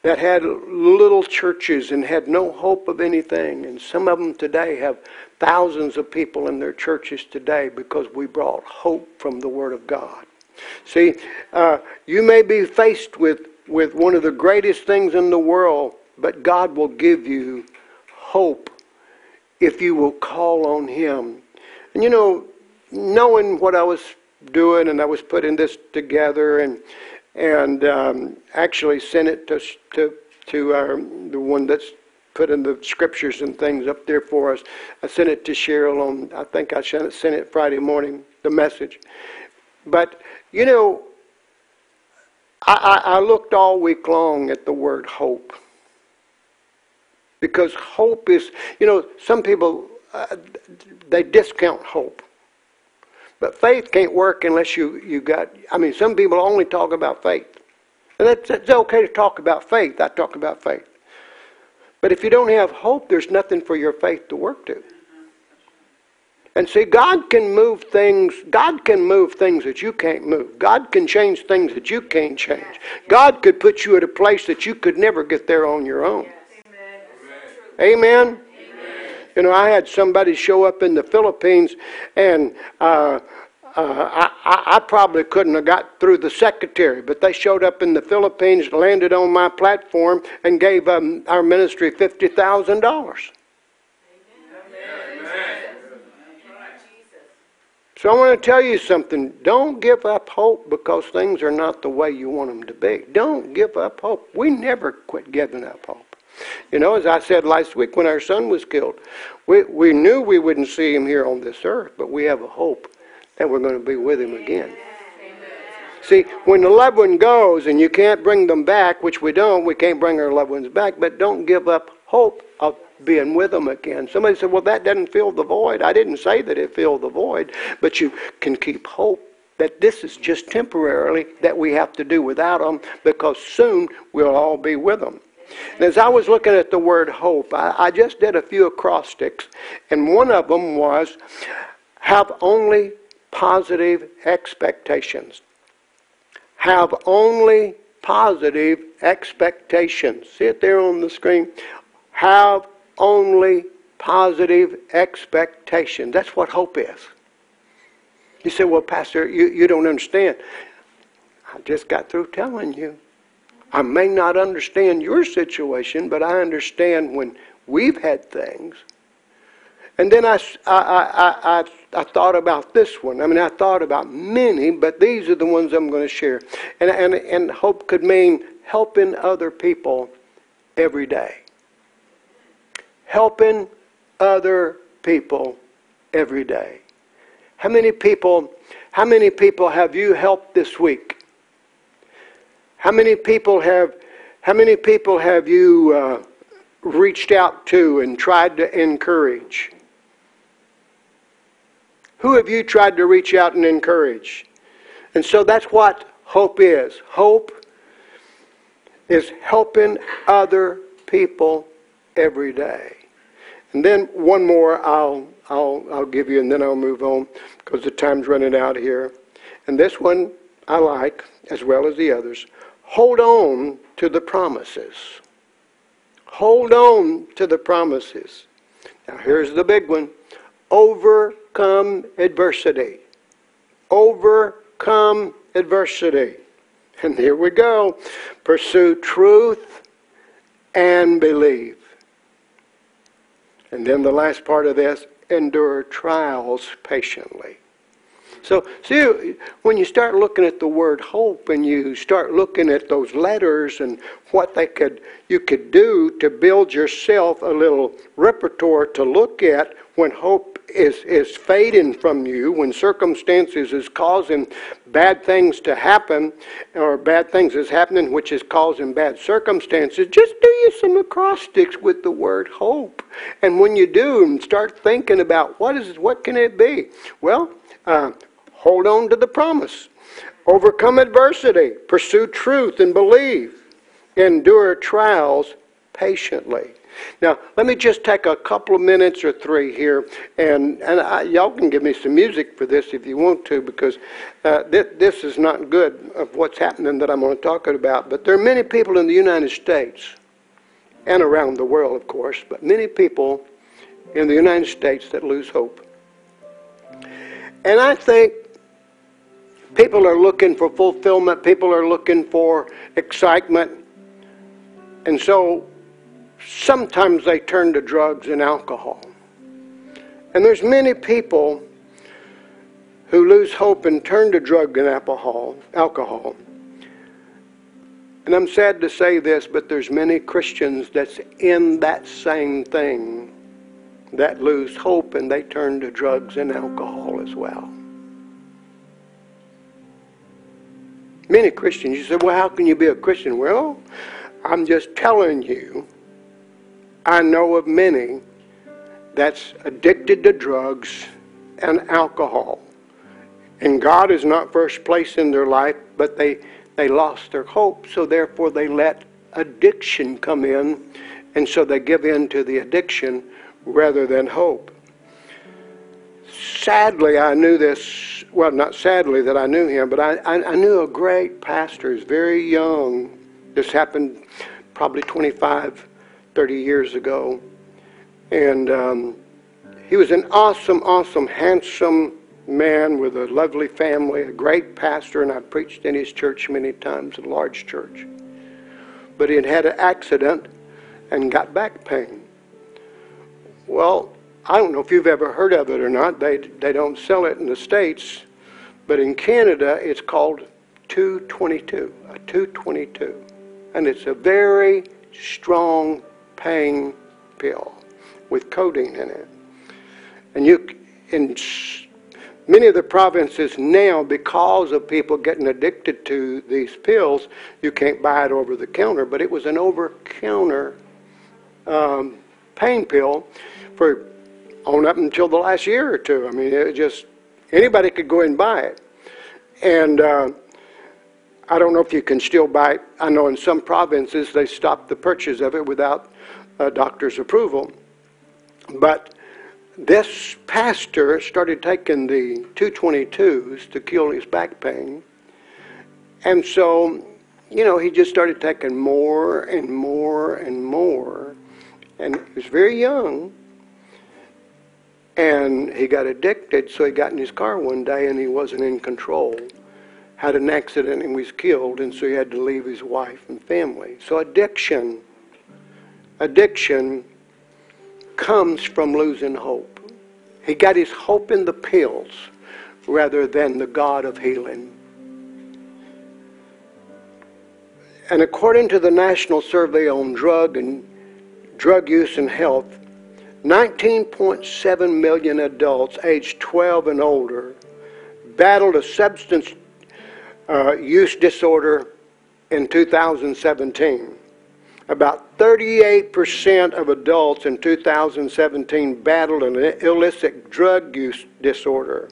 that had little churches and had no hope of anything. And some of them today have thousands of people in their churches today because we brought hope from the Word of God. See, uh, you may be faced with, with one of the greatest things in the world, but God will give you hope if you will call on Him. And you know, knowing what I was doing, and I was putting this together, and and um, actually sent it to to to our, the one that's putting the scriptures and things up there for us. I sent it to Cheryl on. I think I sent it, Friday morning. The message, but you know, I, I, I looked all week long at the word hope. Because hope is, you know, some people, uh, they discount hope. But faith can't work unless you, you got, I mean, some people only talk about faith. And it's, it's okay to talk about faith. I talk about faith. But if you don't have hope, there's nothing for your faith to work to. And see, God can move things, God can move things that you can't move. God can change things that you can't change. God could put you at a place that you could never get there on your own. Amen? Amen? You know, I had somebody show up in the Philippines, and uh, uh, I, I, probably couldn't have got through the secretary, but they showed up in the Philippines, landed on my platform, and gave um, our ministry fifty thousand dollars. So I want to tell you something. Don't give up hope because things are not the way you want them to be. Don't give up hope. We never quit giving up hope. You know, as I said last week when our son was killed, we, we knew we wouldn't see him here on this earth, but we have a hope that we're going to be with him again. See, when the loved one goes and you can't bring them back, which we don't, we can't bring our loved ones back, but don't give up hope of being with them again. Somebody said, well, that doesn't fill the void. I didn't say that it filled the void, but you can keep hope that this is just temporarily that we have to do without them because soon we'll all be with them. And as I was looking at the word hope, I, I just did a few acrostics, and one of them was have only positive expectations. Have only positive expectations. See it there on the screen? Have only positive expectations. That's what hope is. You say, well, Pastor, you, you don't understand. I just got through telling you. I may not understand your situation, but I understand when we've had things. And then I, I, I, I, I thought about this one. I mean, I thought about many, but these are the ones I'm going to share. And, and, and hope could mean helping other people every day. Helping other people every day. How many people, how many people have you helped this week? How many people have, how many people have you uh, reached out to and tried to encourage? Who have you tried to reach out and encourage? And so that's what hope is. Hope is helping other people every day. And then one more I'll, I'll, I'll give you, and then I'll move on because the time's running out here. And this one I like as well as the others. Hold on to the promises. Hold on to the promises. Now, here's the big one overcome adversity. Overcome adversity. And here we go. Pursue truth and believe. And then the last part of this endure trials patiently. So, see, when you start looking at the word hope and you start looking at those letters and what they could, you could do to build yourself a little repertoire to look at when hope is, is fading from you, when circumstances is causing bad things to happen, or bad things is happening which is causing bad circumstances, just do you some acrostics with the word hope. And when you do, and start thinking about what is what can it be? Well, uh, hold on to the promise. Overcome adversity, pursue truth and believe, endure trials patiently. Now, let me just take a couple of minutes or three here, and, and I, y'all can give me some music for this if you want to, because uh, th- this is not good of what's happening that I'm going to talk about. But there are many people in the United States, and around the world, of course, but many people in the United States that lose hope. And I think people are looking for fulfillment, people are looking for excitement. And so sometimes they turn to drugs and alcohol. And there's many people who lose hope and turn to drug and alcohol, alcohol. And I'm sad to say this, but there's many Christians that's in that same thing that lose hope and they turn to drugs and alcohol as well. Many Christians, you say, well, how can you be a Christian? Well, I'm just telling you I know of many that's addicted to drugs and alcohol. And God is not first place in their life, but they, they lost their hope, so therefore they let addiction come in, and so they give in to the addiction rather than hope. Sadly, I knew this, well, not sadly that I knew him, but I, I, I knew a great pastor. He's very young. This happened probably 25 30 years ago. And um, he was an awesome, awesome, handsome man with a lovely family, a great pastor, and I preached in his church many times, a large church. But he had had an accident and got back pain. Well, I don't know if you've ever heard of it or not. They, they don't sell it in the States, but in Canada it's called 222, a 222. And it's a very strong pain pill with codeine in it. And you, in many of the provinces now, because of people getting addicted to these pills, you can't buy it over the counter. But it was an over counter um, pain pill for on up until the last year or two. I mean, it just anybody could go and buy it, and uh, I don't know if you can still buy it. I know in some provinces they stopped the purchase of it without a doctor's approval, but this pastor started taking the 222s to kill his back pain. And so, you know, he just started taking more and more and more. And he was very young. And he got addicted, so he got in his car one day and he wasn't in control. Had an accident and was killed, and so he had to leave his wife and family. So addiction, addiction comes from losing hope. He got his hope in the pills rather than the God of healing. And according to the National Survey on Drug and Drug Use and Health, 19.7 million adults aged 12 and older battled a substance uh, use disorder in 2017. About 38% of adults in 2017 battled an illicit drug use disorder.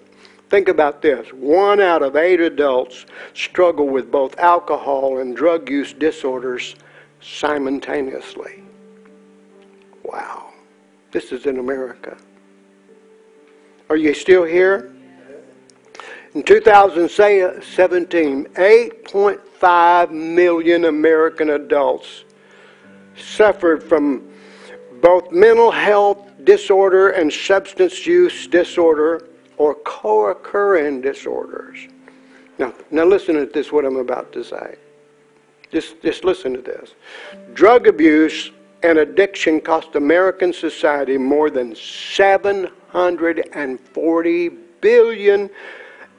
Think about this one out of eight adults struggle with both alcohol and drug use disorders simultaneously. Wow. This is in America. Are you still here? In 2017, 8.5 million American adults suffered from both mental health disorder and substance use disorder or co-occurring disorders. Now, now listen to this, what I'm about to say. Just, just listen to this. Drug abuse and addiction cost American society more than 740 billion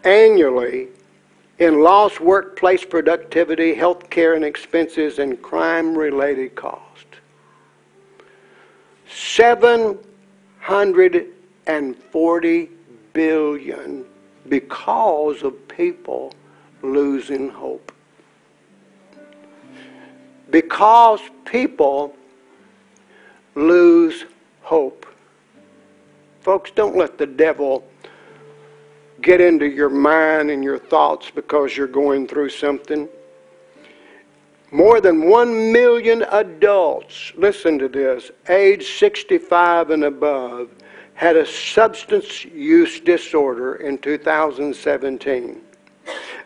annually in lost workplace productivity, health care and expenses, and crime related costs. 740 billion because of people losing hope. Because people lose hope. Folks, don't let the devil get into your mind and your thoughts because you're going through something. More than 1 million adults, listen to this, age 65 and above, had a substance use disorder in 2017.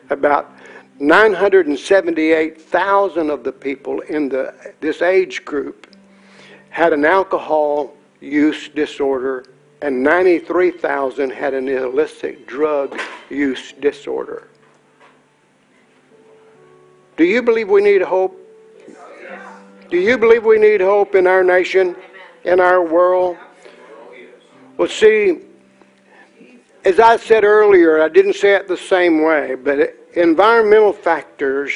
About 978,000 of the people in the, this age group had an alcohol use disorder and 93,000 had an illicit drug use disorder. Do you believe we need hope? Do you believe we need hope in our nation, in our world? Well, see, as I said earlier, I didn't say it the same way, but environmental factors,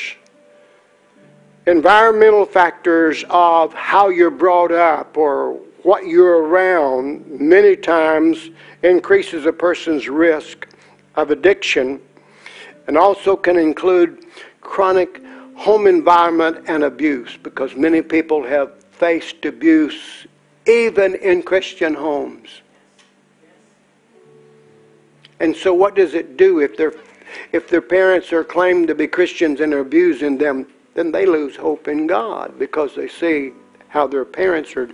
environmental factors of how you're brought up or what you're around many times increases a person's risk of addiction and also can include chronic home environment and abuse because many people have faced abuse even in Christian homes. And so what does it do if their if their parents are claimed to be Christians and are abusing them, then they lose hope in God because they see how their parents are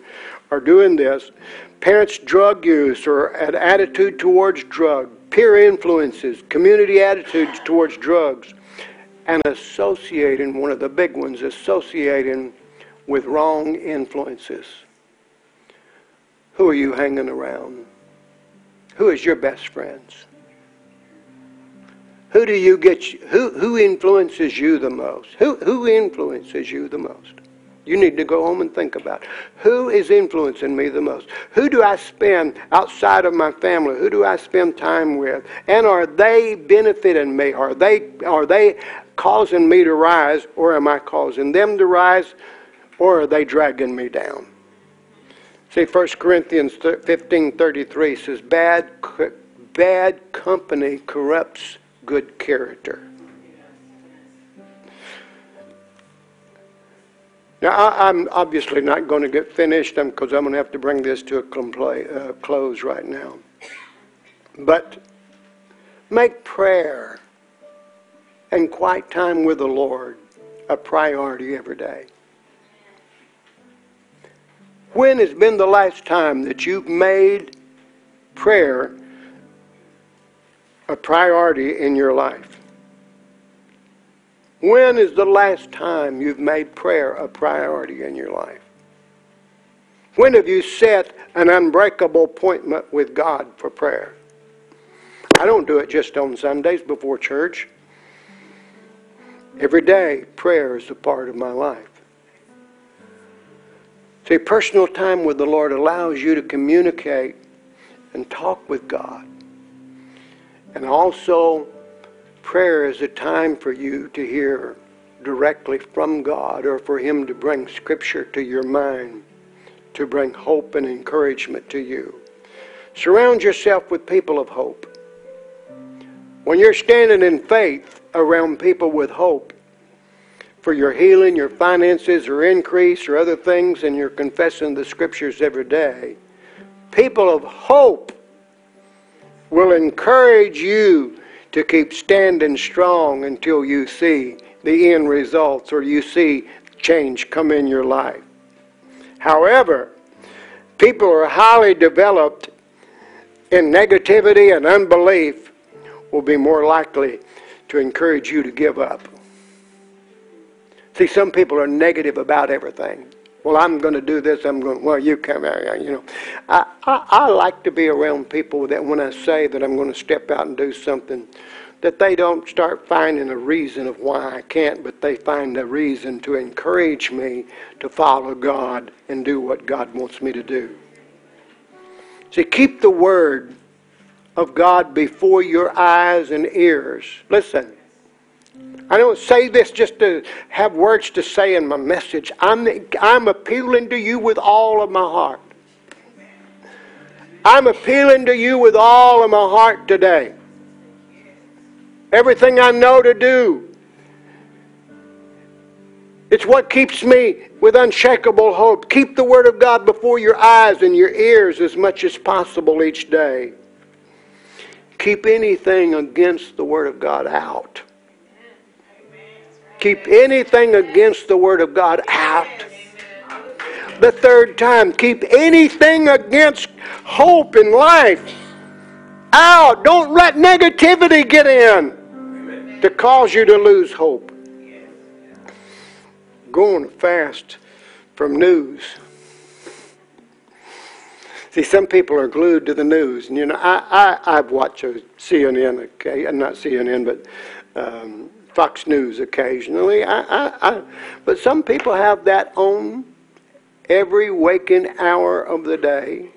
are doing this. Parents' drug use or an attitude towards drug, peer influences, community attitudes towards drugs, and associating, one of the big ones, associating with wrong influences. Who are you hanging around? Who is your best friends? Who do you get? Who who influences you the most? Who who influences you the most? You need to go home and think about it. who is influencing me the most. Who do I spend outside of my family? Who do I spend time with? And are they benefiting me? Are they are they causing me to rise, or am I causing them to rise, or are they dragging me down? See, 1 Corinthians 15:33 says, "Bad bad company corrupts good character." Now, I, I'm obviously not going to get finished because I'm going to have to bring this to a compla- uh, close right now. But make prayer and quiet time with the Lord a priority every day. When has been the last time that you've made prayer a priority in your life? When is the last time you've made prayer a priority in your life? When have you set an unbreakable appointment with God for prayer? I don't do it just on Sundays before church. Every day, prayer is a part of my life. See, personal time with the Lord allows you to communicate and talk with God. And also, prayer is a time for you to hear directly from God or for Him to bring Scripture to your mind, to bring hope and encouragement to you. Surround yourself with people of hope. When you're standing in faith around people with hope for your healing, your finances, or increase, or other things, and you're confessing the Scriptures every day, people of hope will encourage you to keep standing strong until you see the end results or you see change come in your life. However, people who are highly developed in negativity and unbelief will be more likely to encourage you to give up. See, some people are negative about everything. Well, I'm going to do this. I'm going. Well, you come out. You know, I, I I like to be around people that when I say that I'm going to step out and do something, that they don't start finding a reason of why I can't, but they find a reason to encourage me to follow God and do what God wants me to do. See, keep the word of God before your eyes and ears. Listen, I don't say this just to have words to say in my message. I'm, I'm appealing to you with all of my heart. I'm appealing to you with all of my heart today. Everything I know to do. It's what keeps me with unshakable hope. Keep the Word of God before your eyes and your ears as much as possible each day. Keep anything against the Word of God out. Keep anything against the Word of God out. The third time, keep anything against hope in life out. Don't let negativity get in to cause you to lose hope. Going fast from news. See, some people are glued to the news, and you know, I, I I've watched CNN, okay, not CNN, but um, Fox News occasionally. I, I, I, but some people have that on every waking hour of the day.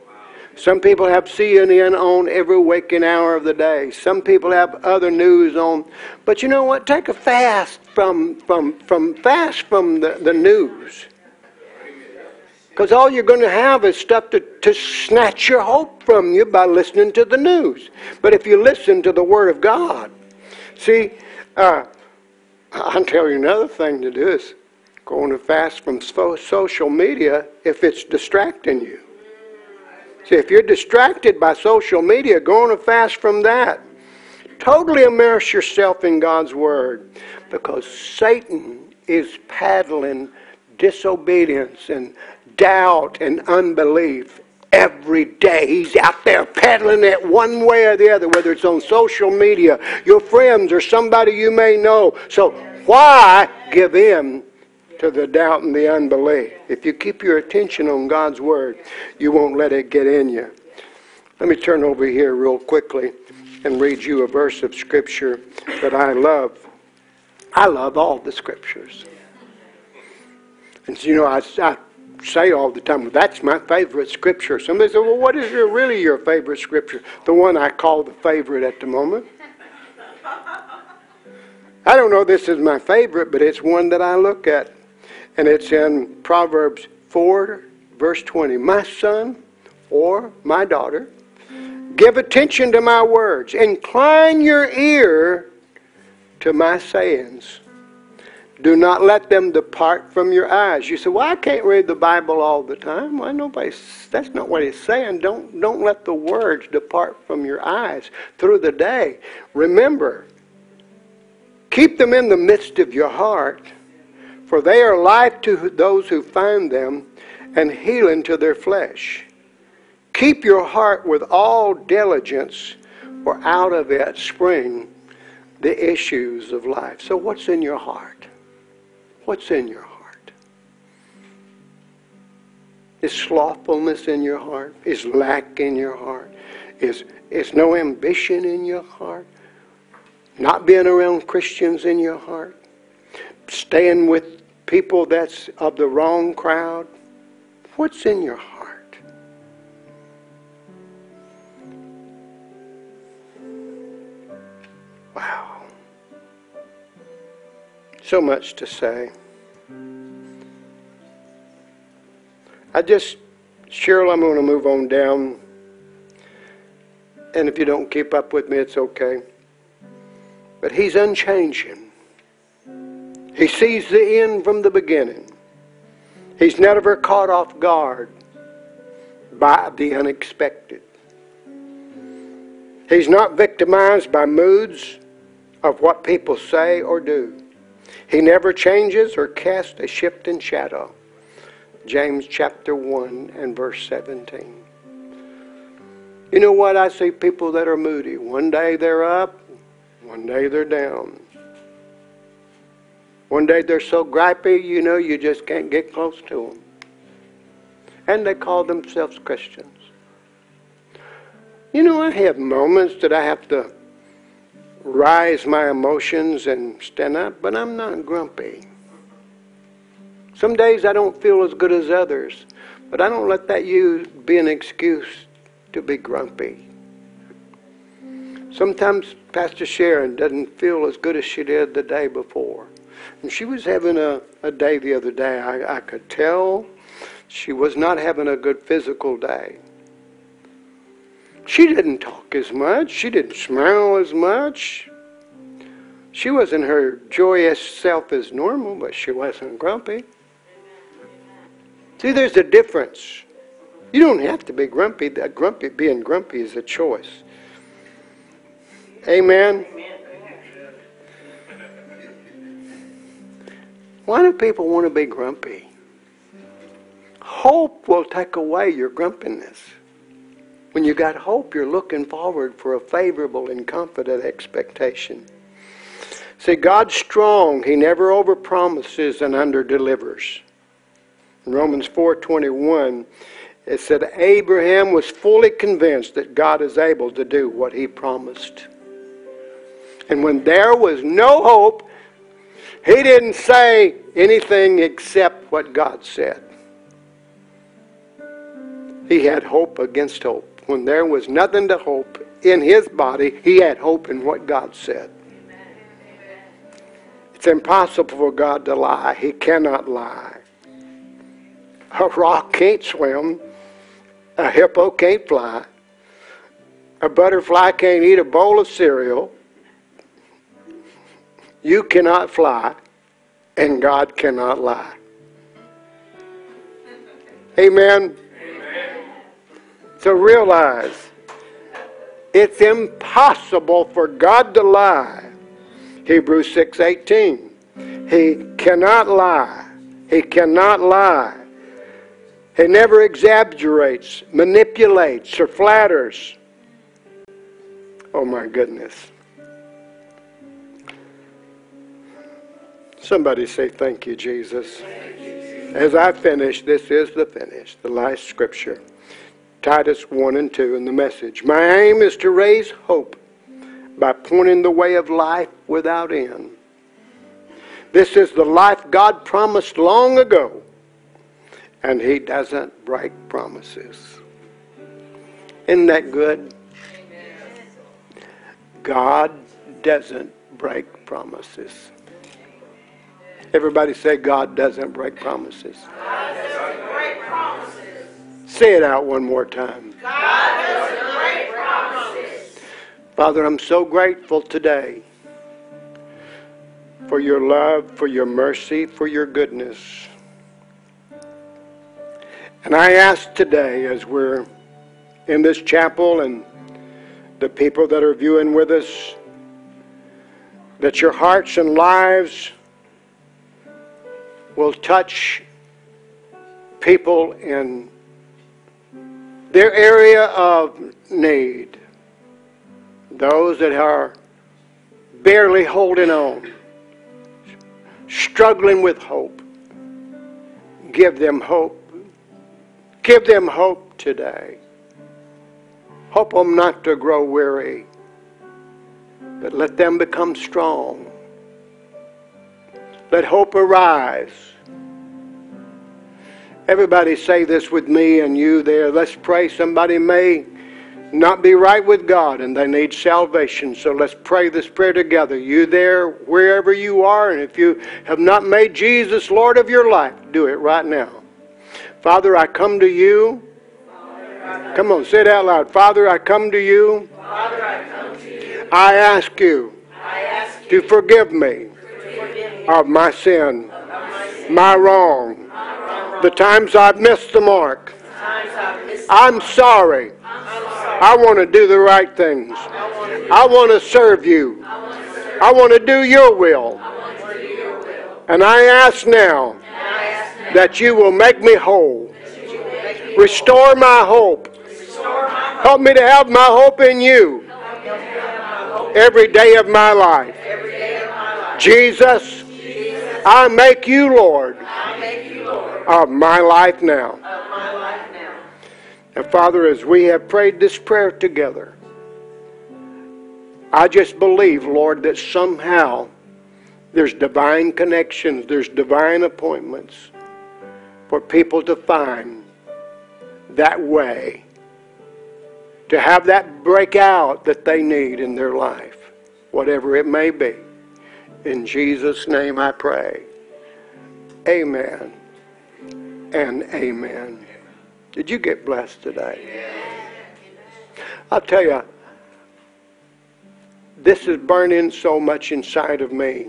Some people have CNN on every waking hour of the day. Some people have other news on. But you know what? Take a fast from from from fast from the, the news. Because all you're going to have is stuff to, to snatch your hope from you by listening to the news. But if you listen to the Word of God, see, uh, I'll tell you another thing to do is going to fast from social media if it's distracting you. See, if you're distracted by social media, go on a fast from that. Totally immerse yourself in God's Word because Satan is paddling disobedience and doubt and unbelief every day. He's out there peddling it one way or the other, whether it's on social media, your friends, or somebody you may know. So why give in to the doubt and the unbelief? If you keep your attention on God's Word, you won't let it get in you. Let me turn over here real quickly and read you a verse of Scripture that I love. I love all the Scriptures. And so, you know, I, I say all the time, that's my favorite scripture. Somebody said, well, what is your, really your favorite scripture? The one I call the favorite at the moment. I don't know this is my favorite, but it's one that I look at. And it's in Proverbs 4, verse 20. My son or my daughter, give attention to my words. Incline your ear to my sayings. Do not let them depart from your eyes. You say, "Well, I can't read the Bible all the time." Well, nobody. That's not what he's saying. Don't don't let the words depart from your eyes through the day. Remember, keep them in the midst of your heart, for they are life to those who find them, and healing to their flesh. Keep your heart with all diligence, for out of it spring the issues of life. So, what's in your heart? What's in your heart? Is slothfulness in your heart? Is lack in your heart? Is, is no ambition in your heart? Not being around Christians in your heart? Staying with people that's of the wrong crowd? What's in your heart? Wow. So much to say. I just, Cheryl, I'm going to move on down. And if you don't keep up with me, it's okay. But he's unchanging. He sees the end from the beginning. He's never caught off guard by the unexpected. He's not victimized by moods of what people say or do. He never changes or casts a shifting shadow. James chapter 1 and verse 17. You know what? I see people that are moody. One day they're up, one day they're down. One day they're so gripey, you know, you just can't get close to them. And they call themselves Christians. You know, I have moments that I have to rise my emotions and stand up, but I'm not grumpy. Some days I don't feel as good as others, but I don't let that use be an excuse to be grumpy. Sometimes Pastor Sharon doesn't feel as good as she did the day before. And she was having a, a day the other day. I, I could tell she was not having a good physical day. She didn't talk as much. She didn't smile as much. She wasn't her joyous self as normal, but she wasn't grumpy. See, there's a difference. You don't have to be grumpy. That grumpy being grumpy is a choice. Amen. Why do people want to be grumpy? Hope will take away your grumpiness. When you got hope, you're looking forward for a favorable and confident expectation. See, God's strong. He never overpromises and underdelivers. In Romans 4:21, it said Abraham was fully convinced that God is able to do what he promised. And when there was no hope, he didn't say anything except what God said. He had hope against hope when there was nothing to hope in his body, he had hope in what God said. It's impossible for God to lie. He cannot lie. A rock can't swim. A hippo can't fly. A butterfly can't eat a bowl of cereal. You cannot fly, and God cannot lie. Amen. So realize it's impossible for God to lie. Hebrews 6:18. He cannot lie. He cannot lie. He never exaggerates, manipulates, or flatters. Oh my goodness. Somebody say, Thank you, Jesus. As I finish, this is the finish, the last scripture. Titus 1 and 2 in the message. My aim is to raise hope by pointing the way of life without end. This is the life God promised long ago, and He doesn't break promises. Isn't that good? God doesn't break promises. Everybody say, God doesn't break promises. God doesn't break promises. Say it out one more time. God doesn't break promises. Father, I'm so grateful today for your love, for your mercy, for your goodness. And I ask today, as we're in this chapel and the people that are viewing with us, that your hearts and lives will touch people in their area of need, those that are barely holding on, struggling with hope. Give them hope. Give them hope today. Help them not to grow weary, but let them become strong. Let hope arise. Everybody say this with me and you there. Let's pray. Somebody may not be right with God and they need salvation. So let's pray this prayer together. You there, wherever you are, and if you have not made Jesus Lord of your life, do it right now. Father, I come to you. Come on, say it out loud. Father, I come to you. I ask you I ask you to forgive me of my sin, my wrong, the times I've missed the mark. I'm sorry. I want to do the right things. I want to serve you. I want to do your will. And I ask now that you will make me whole. Restore my hope. Help me to have my hope in you every day of my life. Jesus, I make you Lord I make you Lord of my life now. of my life now. And Father, as we have prayed this prayer together, I just believe, Lord, that somehow there's divine connections, there's divine appointments for people to find that way, to have that breakout that they need in their life, whatever it may be. In Jesus' name I pray. Amen and amen. Did you get blessed today? I'll tell you, this is burning so much inside of me.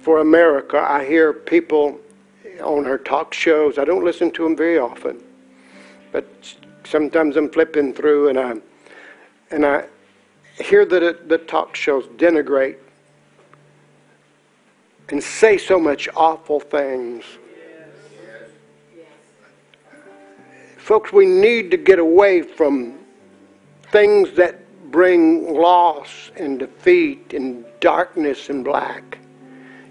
For America, I hear people on her talk shows. I don't listen to them very often, but sometimes I'm flipping through and I and I hear that the talk shows denigrate and say so much awful things. Folks, we need to get away from things that bring loss and defeat and darkness and black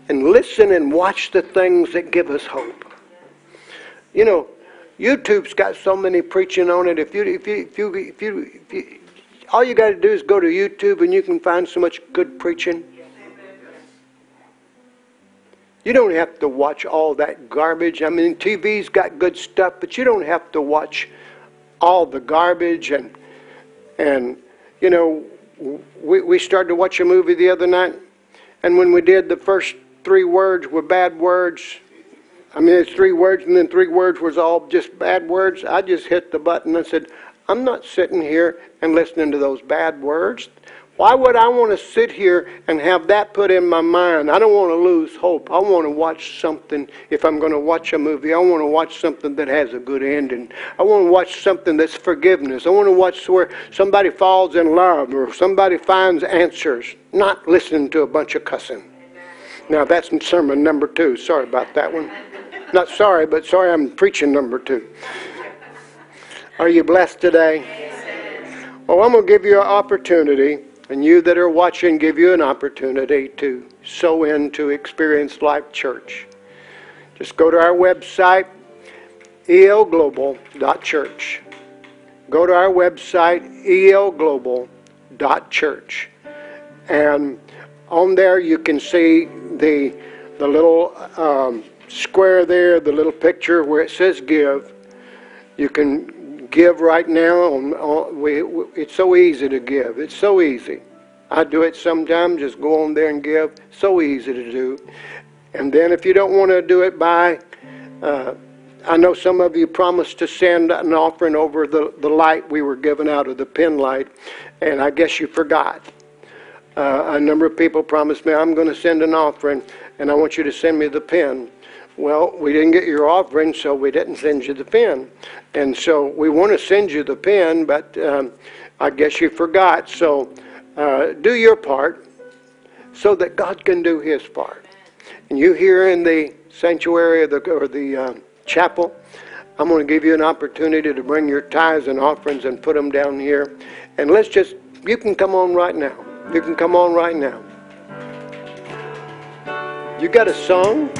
and listen and watch the things that give us hope. You know, YouTube's got so many preaching on it. If you, if you, if you, if you, if you all you got to do is go to YouTube and you can find so much good preaching. You don't have to watch all that garbage. I mean, TV's got good stuff, but you don't have to watch all the garbage and and you know, we we started to watch a movie the other night, and when we did, the first three words were bad words. I mean, it's three words, and then three words was all just bad words. I just hit the button and said, I'm not sitting here and listening to those bad words. Why would I want to sit here and have that put in my mind? I don't want to lose hope. I want to watch something. If I'm going to watch a movie, I want to watch something that has a good ending. I want to watch something that's forgiveness. I want to watch where somebody falls in love or somebody finds answers, not listening to a bunch of cussing. Now, that's sermon number two. Sorry about that one. Not sorry, but sorry I'm preaching number two. Are you blessed today? Well, I'm going to give you an opportunity, and you that are watching, give you an opportunity to sow into Experience Life Church. Just go to our website, elglobal.church. Go to our website, elglobal.church. And on there you can see the, the little um, square there, the little picture where it says give. You can give right now. On, on, we, we, it's so easy to give. It's so easy. I do it sometimes, just go on there and give. So easy to do. And then if you don't want to do it by, uh, I know some of you promised to send an offering over the, the light we were given out of the pin light, and I guess you forgot. uh, a number of people promised me, I'm going to send an offering, and I want you to send me the pen. Well, we didn't get your offering, so we didn't send you the pen. And so we want to send you the pen, but um, I guess you forgot. So uh, do your part so that God can do his part. And you here in the sanctuary or the, or the uh, chapel, I'm going to give you an opportunity to bring your tithes and offerings and put them down here. And let's just, you can come on right now. You can come on right now. You got a song?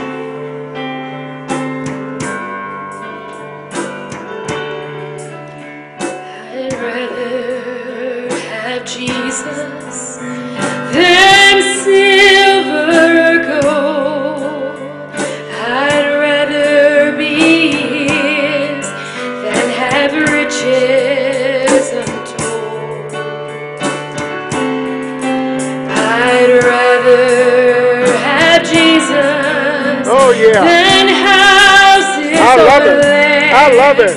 I'd rather have Jesus than silver yeah. I love it. I love it.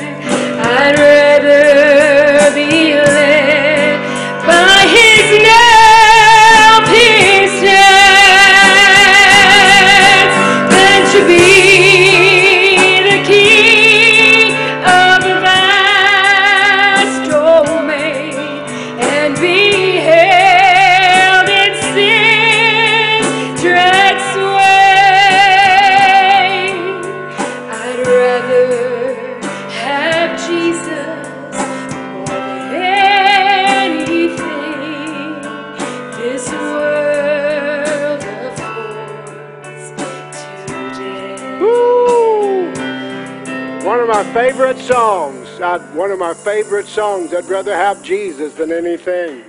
Favorite songs. I'd, one of my favorite songs. I'd rather have Jesus than anything.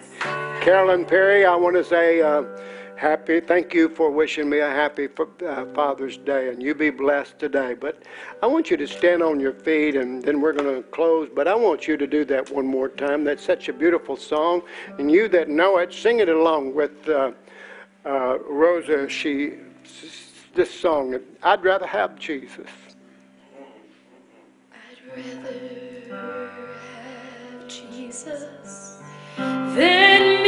Carolyn Perry, I want to say uh, happy. Thank you for wishing me a happy uh, Father's Day, and you be blessed today. But I want you to stand on your feet, and then we're going to close. But I want you to do that one more time. That's such a beautiful song, and you that know it, sing it along with uh, uh, Rosa. She this song. I'd rather have Jesus. Rather have Jesus than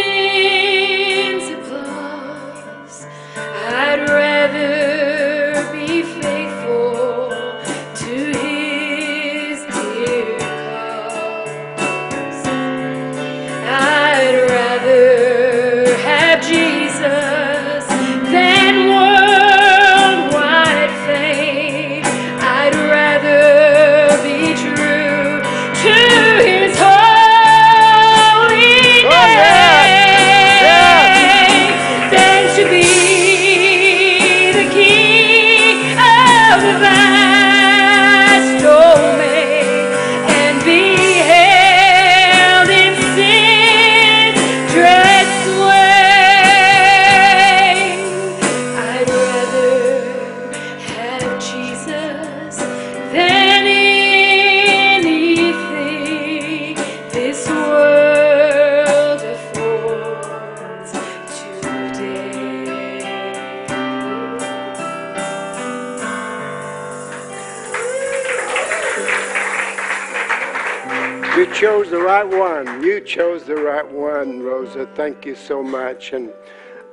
the right one, Rosa. Thank you so much. And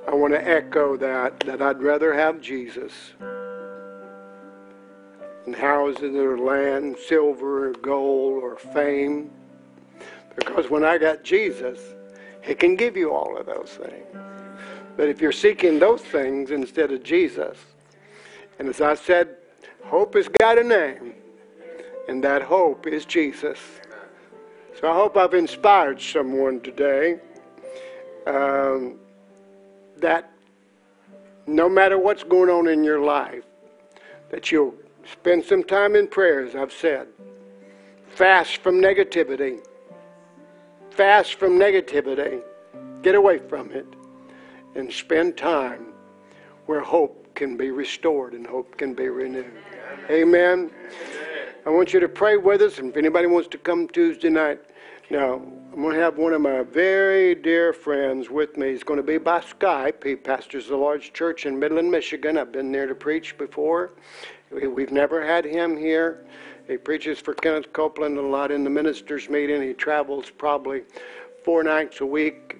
I want to echo that, that I'd rather have Jesus than houses or land, silver or gold or fame. Because when I got Jesus, He can give you all of those things. But if you're seeking those things instead of Jesus, and as I said, hope has got a name, and that hope is Jesus. So I hope I've inspired someone today um, that no matter what's going on in your life, that you'll spend some time in prayer, as I've said. Fast from negativity. Fast from negativity. Get away from it. And spend time where hope can be restored and hope can be renewed. Amen. I want you to pray with us, and if anybody wants to come Tuesday night, now I'm going to have one of my very dear friends with me. He's going to be by Skype. He pastors a large church in Midland, Michigan. I've been there to preach before. We- We've never had him here. He preaches for Kenneth Copeland a lot in the ministers' meeting. He travels probably four nights a week